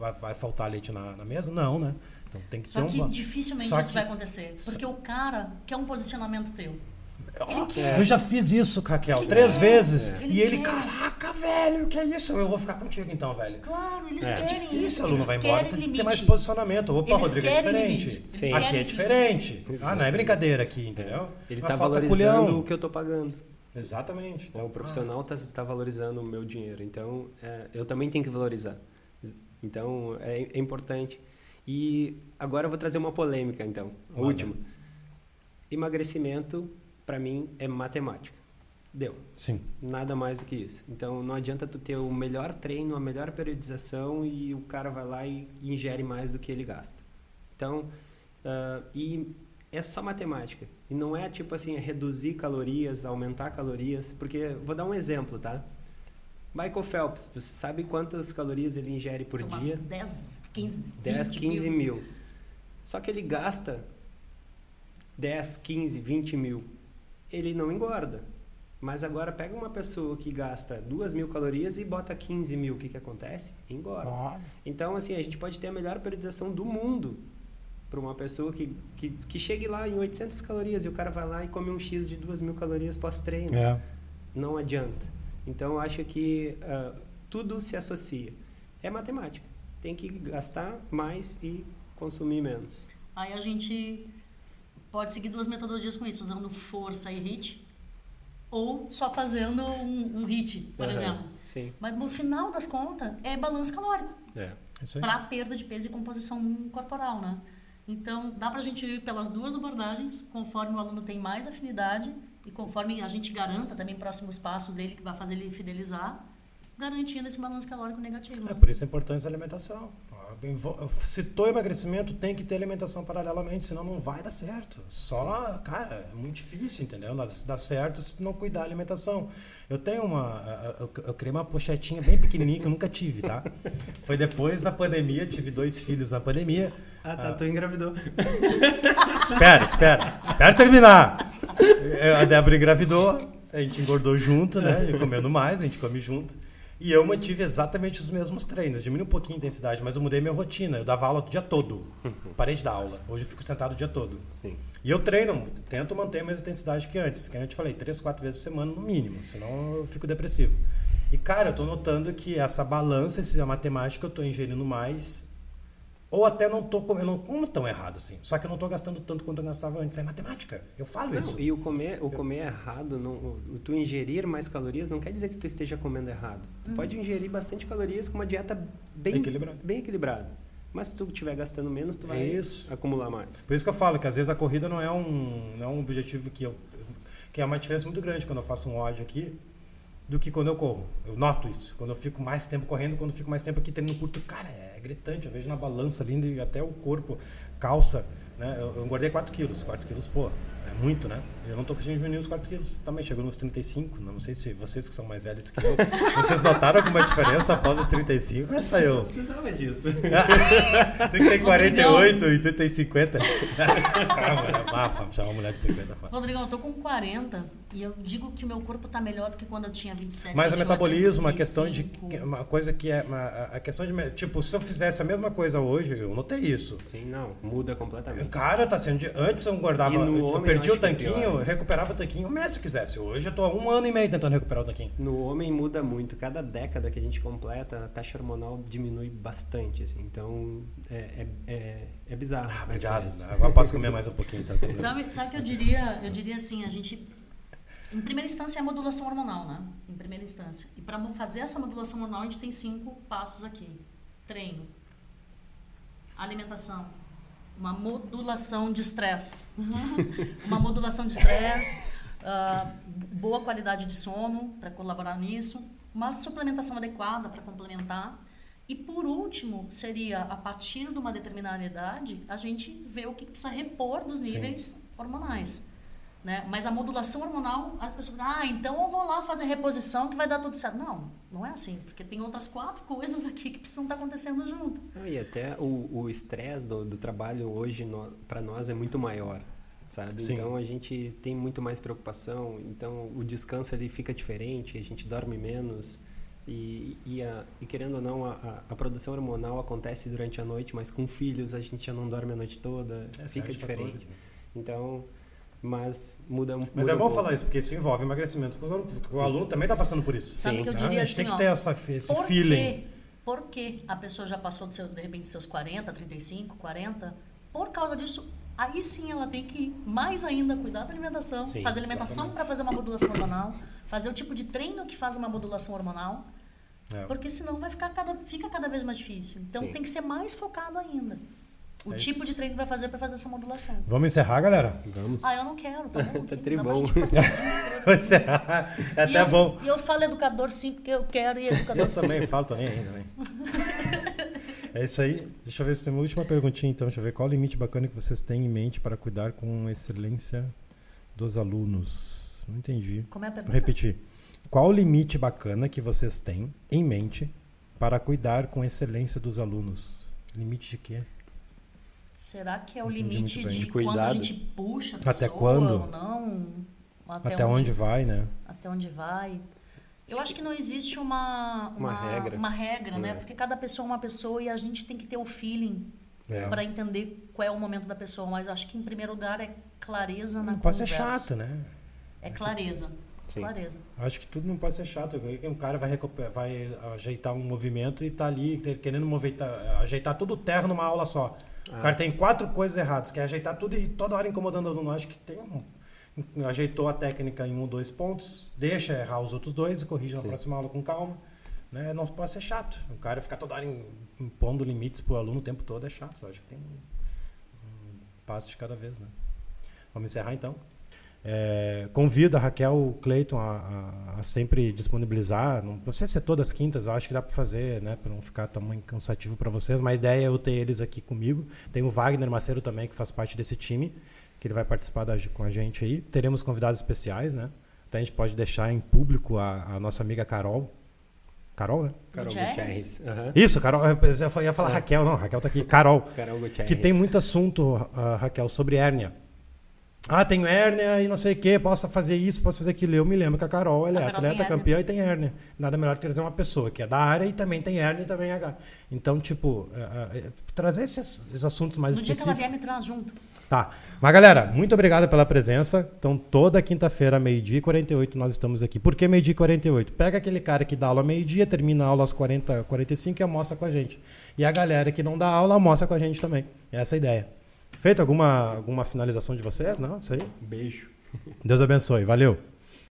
vai, vai faltar leite na, na mesa? Não, né? Então tem que Só ter que uma. dificilmente Só isso que- vai acontecer. Porque o cara quer um posicionamento teu. Quer. Eu já fiz isso, Raquel, três vezes. Ele e ele, quer. caraca, velho, que é isso? Eu vou ficar contigo então, velho. Claro, eles É querem difícil, isso. o aluno vai embora, tem que limite. ter mais posicionamento. Opa, Eles Rodrigo, é diferente. Sim. Aqui é diferente. Ah, não é brincadeira aqui, entendeu? Ele Mas tá falta valorizando culhão. o que eu tô pagando. Exatamente. Então, o profissional está tá valorizando o meu dinheiro. Então, é, eu também tenho que valorizar. Então, é, é importante. E agora eu vou trazer uma polêmica, então. A última. Emagrecimento, para mim, é matemática. Deu. Sim. Nada mais do que isso. Então, não adianta tu ter o melhor treino, a melhor periodização e o cara vai lá e ingere mais do que ele gasta. Então, ah, e é só matemática. E não é tipo assim, é reduzir calorias, aumentar calorias. Porque, vou dar um exemplo, tá? Michael Phelps, você sabe quantas calorias ele ingere por Umas dia? 10, 15, 10, 20 15 mil. mil. Só que ele gasta 10, 15, 20 mil. Ele não engorda. Mas agora pega uma pessoa que gasta 2 mil calorias e bota 15 mil. O que, que acontece? Engorda. Então, assim, a gente pode ter a melhor periodização do mundo para uma pessoa que, que, que chegue lá em 800 calorias e o cara vai lá e come um X de 2 mil calorias pós-treino. É. Não adianta. Então, eu acho que ah, tudo se associa. É matemática. Tem que gastar mais e consumir menos. Aí a gente pode seguir duas metodologias com isso, usando força e HIT, ou só fazendo um, um HIT, por Aham, exemplo. Sim. Mas no final das contas, é balanço calórico. É. Aí. para perda de peso e composição corporal, né? Então, dá pra gente ir pelas duas abordagens, conforme o aluno tem mais afinidade e conforme a gente garanta também próximos passos dele que vai fazer ele fidelizar, garantindo esse balanço calórico negativo. É né? por isso a importância da alimentação. citou emagrecimento, tem que ter alimentação paralelamente, senão não vai dar certo. Só, Sim. cara, é muito difícil, entendeu? Dá certo se não cuidar da alimentação. Eu tenho uma. Eu, eu criei uma pochetinha bem pequenininha que eu nunca tive, tá? Foi depois da pandemia, tive dois filhos na pandemia. Ah, tá, ah, tu engravidou. espera, espera. Espera terminar. A Débora engravidou, a gente engordou junto, né? E comendo mais, a gente come junto. E eu mantive exatamente os mesmos treinos. Diminui um pouquinho a intensidade, mas eu mudei minha rotina. Eu dava aula o dia todo. Parei de dar aula. Hoje eu fico sentado o dia todo. Sim. E eu treino, tento manter a mesma intensidade que antes. Que eu te falei, três, quatro vezes por semana no mínimo. Senão eu fico depressivo. E, cara, eu tô notando que essa balança, essa matemática, eu tô ingerindo mais ou até não tô comendo, não como tão errado assim. Só que eu não estou gastando tanto quanto eu gastava antes. É matemática. Eu falo não, isso. E o comer, o comer errado, não, o, tu ingerir mais calorias não quer dizer que tu esteja comendo errado. Tu hum. pode ingerir bastante calorias com uma dieta bem equilibrada. Bem equilibrada. Mas se tu estiver gastando menos, tu vai é acumular mais. Por isso que eu falo que às vezes a corrida não é um, não é um objetivo que eu que é uma diferença muito grande quando eu faço um ódio aqui do que quando eu corro. Eu noto isso. Quando eu fico mais tempo correndo, quando eu fico mais tempo aqui treinando curto, cara, é gritante. Eu vejo na balança ali até o corpo calça. Né? Eu, eu engordei 4 quilos. 4 quilos, pô, é muito, né? Eu não tô conseguindo diminuir os 4 quilos. Também chegou nos 35. Não sei se vocês que são mais velhos que eu, vocês notaram alguma diferença após os 35? Essa eu. Não precisava disso. tem que ter 48 e tu tem 50. ah, chama uma mulher de 50. Rodrigão, eu tô com 40 e eu digo que o meu corpo tá melhor do que quando eu tinha 27. Mas o metabolismo, a questão de. Uma coisa que é. Uma, a questão de. Tipo, se eu fizesse a mesma coisa hoje, eu notei isso. Sim, não. Muda completamente. Cara, tá sendo. Antes eu guardava. Eu, perdi o tanquinho, recuperava o tanquinho o mês se quisesse. Hoje eu tô há um ano e meio tentando recuperar o tanquinho. No homem muda muito. Cada década que a gente completa, a taxa hormonal diminui bastante, assim. Então, é, é, é, é bizarro. Ah, obrigado. Agora posso comer mais um pouquinho. Então, sabe, o que eu diria? Eu diria assim, a gente... Em primeira instância é a modulação hormonal, né? Em primeira instância. E para fazer essa modulação hormonal, a gente tem cinco passos aqui. Treino. Alimentação uma modulação de estresse. Uma modulação de estresse, uh, boa qualidade de sono para colaborar nisso, uma suplementação adequada para complementar. E por último, seria a partir de uma determinada idade, a gente ver o que precisa repor dos níveis Sim. hormonais. Né? Mas a modulação hormonal, a pessoa fala, ah, então eu vou lá fazer reposição que vai dar tudo certo. Não, não é assim, porque tem outras quatro coisas aqui que precisam estar acontecendo junto. E até o estresse do, do trabalho hoje no, para nós é muito maior, sabe? Sim. Então a gente tem muito mais preocupação, então o descanso ali fica diferente, a gente dorme menos. E, e, a, e querendo ou não, a, a, produção hormonal acontece durante a noite, mas com filhos a gente já não dorme a noite toda, é, fica diferente. Fatores, né? Então mas muda um Mas é bom um falar isso, porque isso envolve emagrecimento. Porque o aluno também está passando por isso. Sabe Sim. que eu diria ah, assim, tem que ter essa, esse por feeling. Quê? Por que a pessoa já passou, de, seu, de repente, seus 40, 35, 40? Por causa disso, aí sim ela tem que mais ainda cuidar da alimentação, sim, fazer alimentação para fazer uma modulação hormonal, fazer o tipo de treino que faz uma modulação hormonal, é. porque senão vai ficar cada, fica cada vez mais difícil. Então sim. tem que ser mais focado ainda o é tipo isso. de treino que vai fazer para fazer essa modulação. Vamos encerrar, galera? Vamos. Ah, eu não quero, tá bom. tá tribom. Vamos encerrar. É até eu, bom. E eu falo educador sim, porque eu quero e educador Eu também falo, tô nem ainda, né? É isso aí. Deixa eu ver se tem uma última perguntinha, então. Deixa eu ver qual o limite bacana que vocês têm em mente para cuidar com excelência dos alunos. Não entendi. Como é a pergunta? Vou repetir. Qual o limite bacana que vocês têm em mente para cuidar com excelência dos alunos? Limite de quê? Será que é o limite de, de quando a gente puxa a pessoa Até quando? ou não? Até, Até onde, onde, vai, né? Até onde vai. Eu acho que não existe uma, uma, uma regra, uma regra né? é. né? Porque cada pessoa é uma pessoa e a gente tem que ter o feeling é. para entender qual é o momento da pessoa. Mas acho que, em primeiro lugar, é clareza na não conversa. Não pode ser chato, né? É clareza. Sim. Clareza. Acho que tudo não pode ser chato. Um cara vai, vai ajeitar um movimento e tá ali querendo movimentar, ajeitar tudo o terra numa aula só. O cara tem quatro coisas erradas, que é ajeitar tudo e toda hora incomodando o aluno. Acho que tem um. Ajeitou a técnica em um, dois pontos, deixa errar os outros dois e corrige na Sim. próxima aula com calma. Né? Não pode ser chato. O cara ficar toda hora impondo limites pro aluno o tempo todo é chato. Acho que tem um, um passo de cada vez, né? Vamos encerrar então. É, convido a Raquel o Cleiton a, a, a, sempre disponibilizar. Não, não sei se é todas as quintas, acho que dá para fazer, né? Para não ficar tamanho cansativo para vocês. Mas a ideia é eu ter eles aqui comigo. Tem o Wagner Maceiro também, que faz parte desse time, que ele vai participar da, com a gente aí. Teremos convidados especiais, né? Até a gente pode deixar em público a, a nossa amiga Carol. Carol, né? Carol Gutierrez. Uhum. Isso, Carol. Eu ia falar é. Raquel, não. Raquel tá aqui. Carol. Carol Gutierrez. Que tem muito assunto, uh, Raquel, sobre hérnia. Ah, tenho hérnia e não sei o quê, posso fazer isso, posso fazer aquilo. Eu me lembro que a Carol, ela é atleta, campeã e tem hérnia. Nada melhor que trazer uma pessoa que é da área e também tem hérnia e também é Então, tipo, é, é, trazer esses, esses, assuntos mais no específicos. No dia que ela vier, me traz junto. Tá. Mas, galera, muito obrigado pela presença. Então, toda quinta-feira, meio-dia e 48, nós estamos aqui. Por que meio-dia e 48? Pega aquele cara que dá aula meio-dia, termina a aula às 40, 45 e almoça com a gente. E a galera que não dá aula, almoça com a gente também. Essa é a ideia. Feito alguma, alguma finalização de vocês? Não? Isso aí? Beijo. Deus abençoe. Valeu.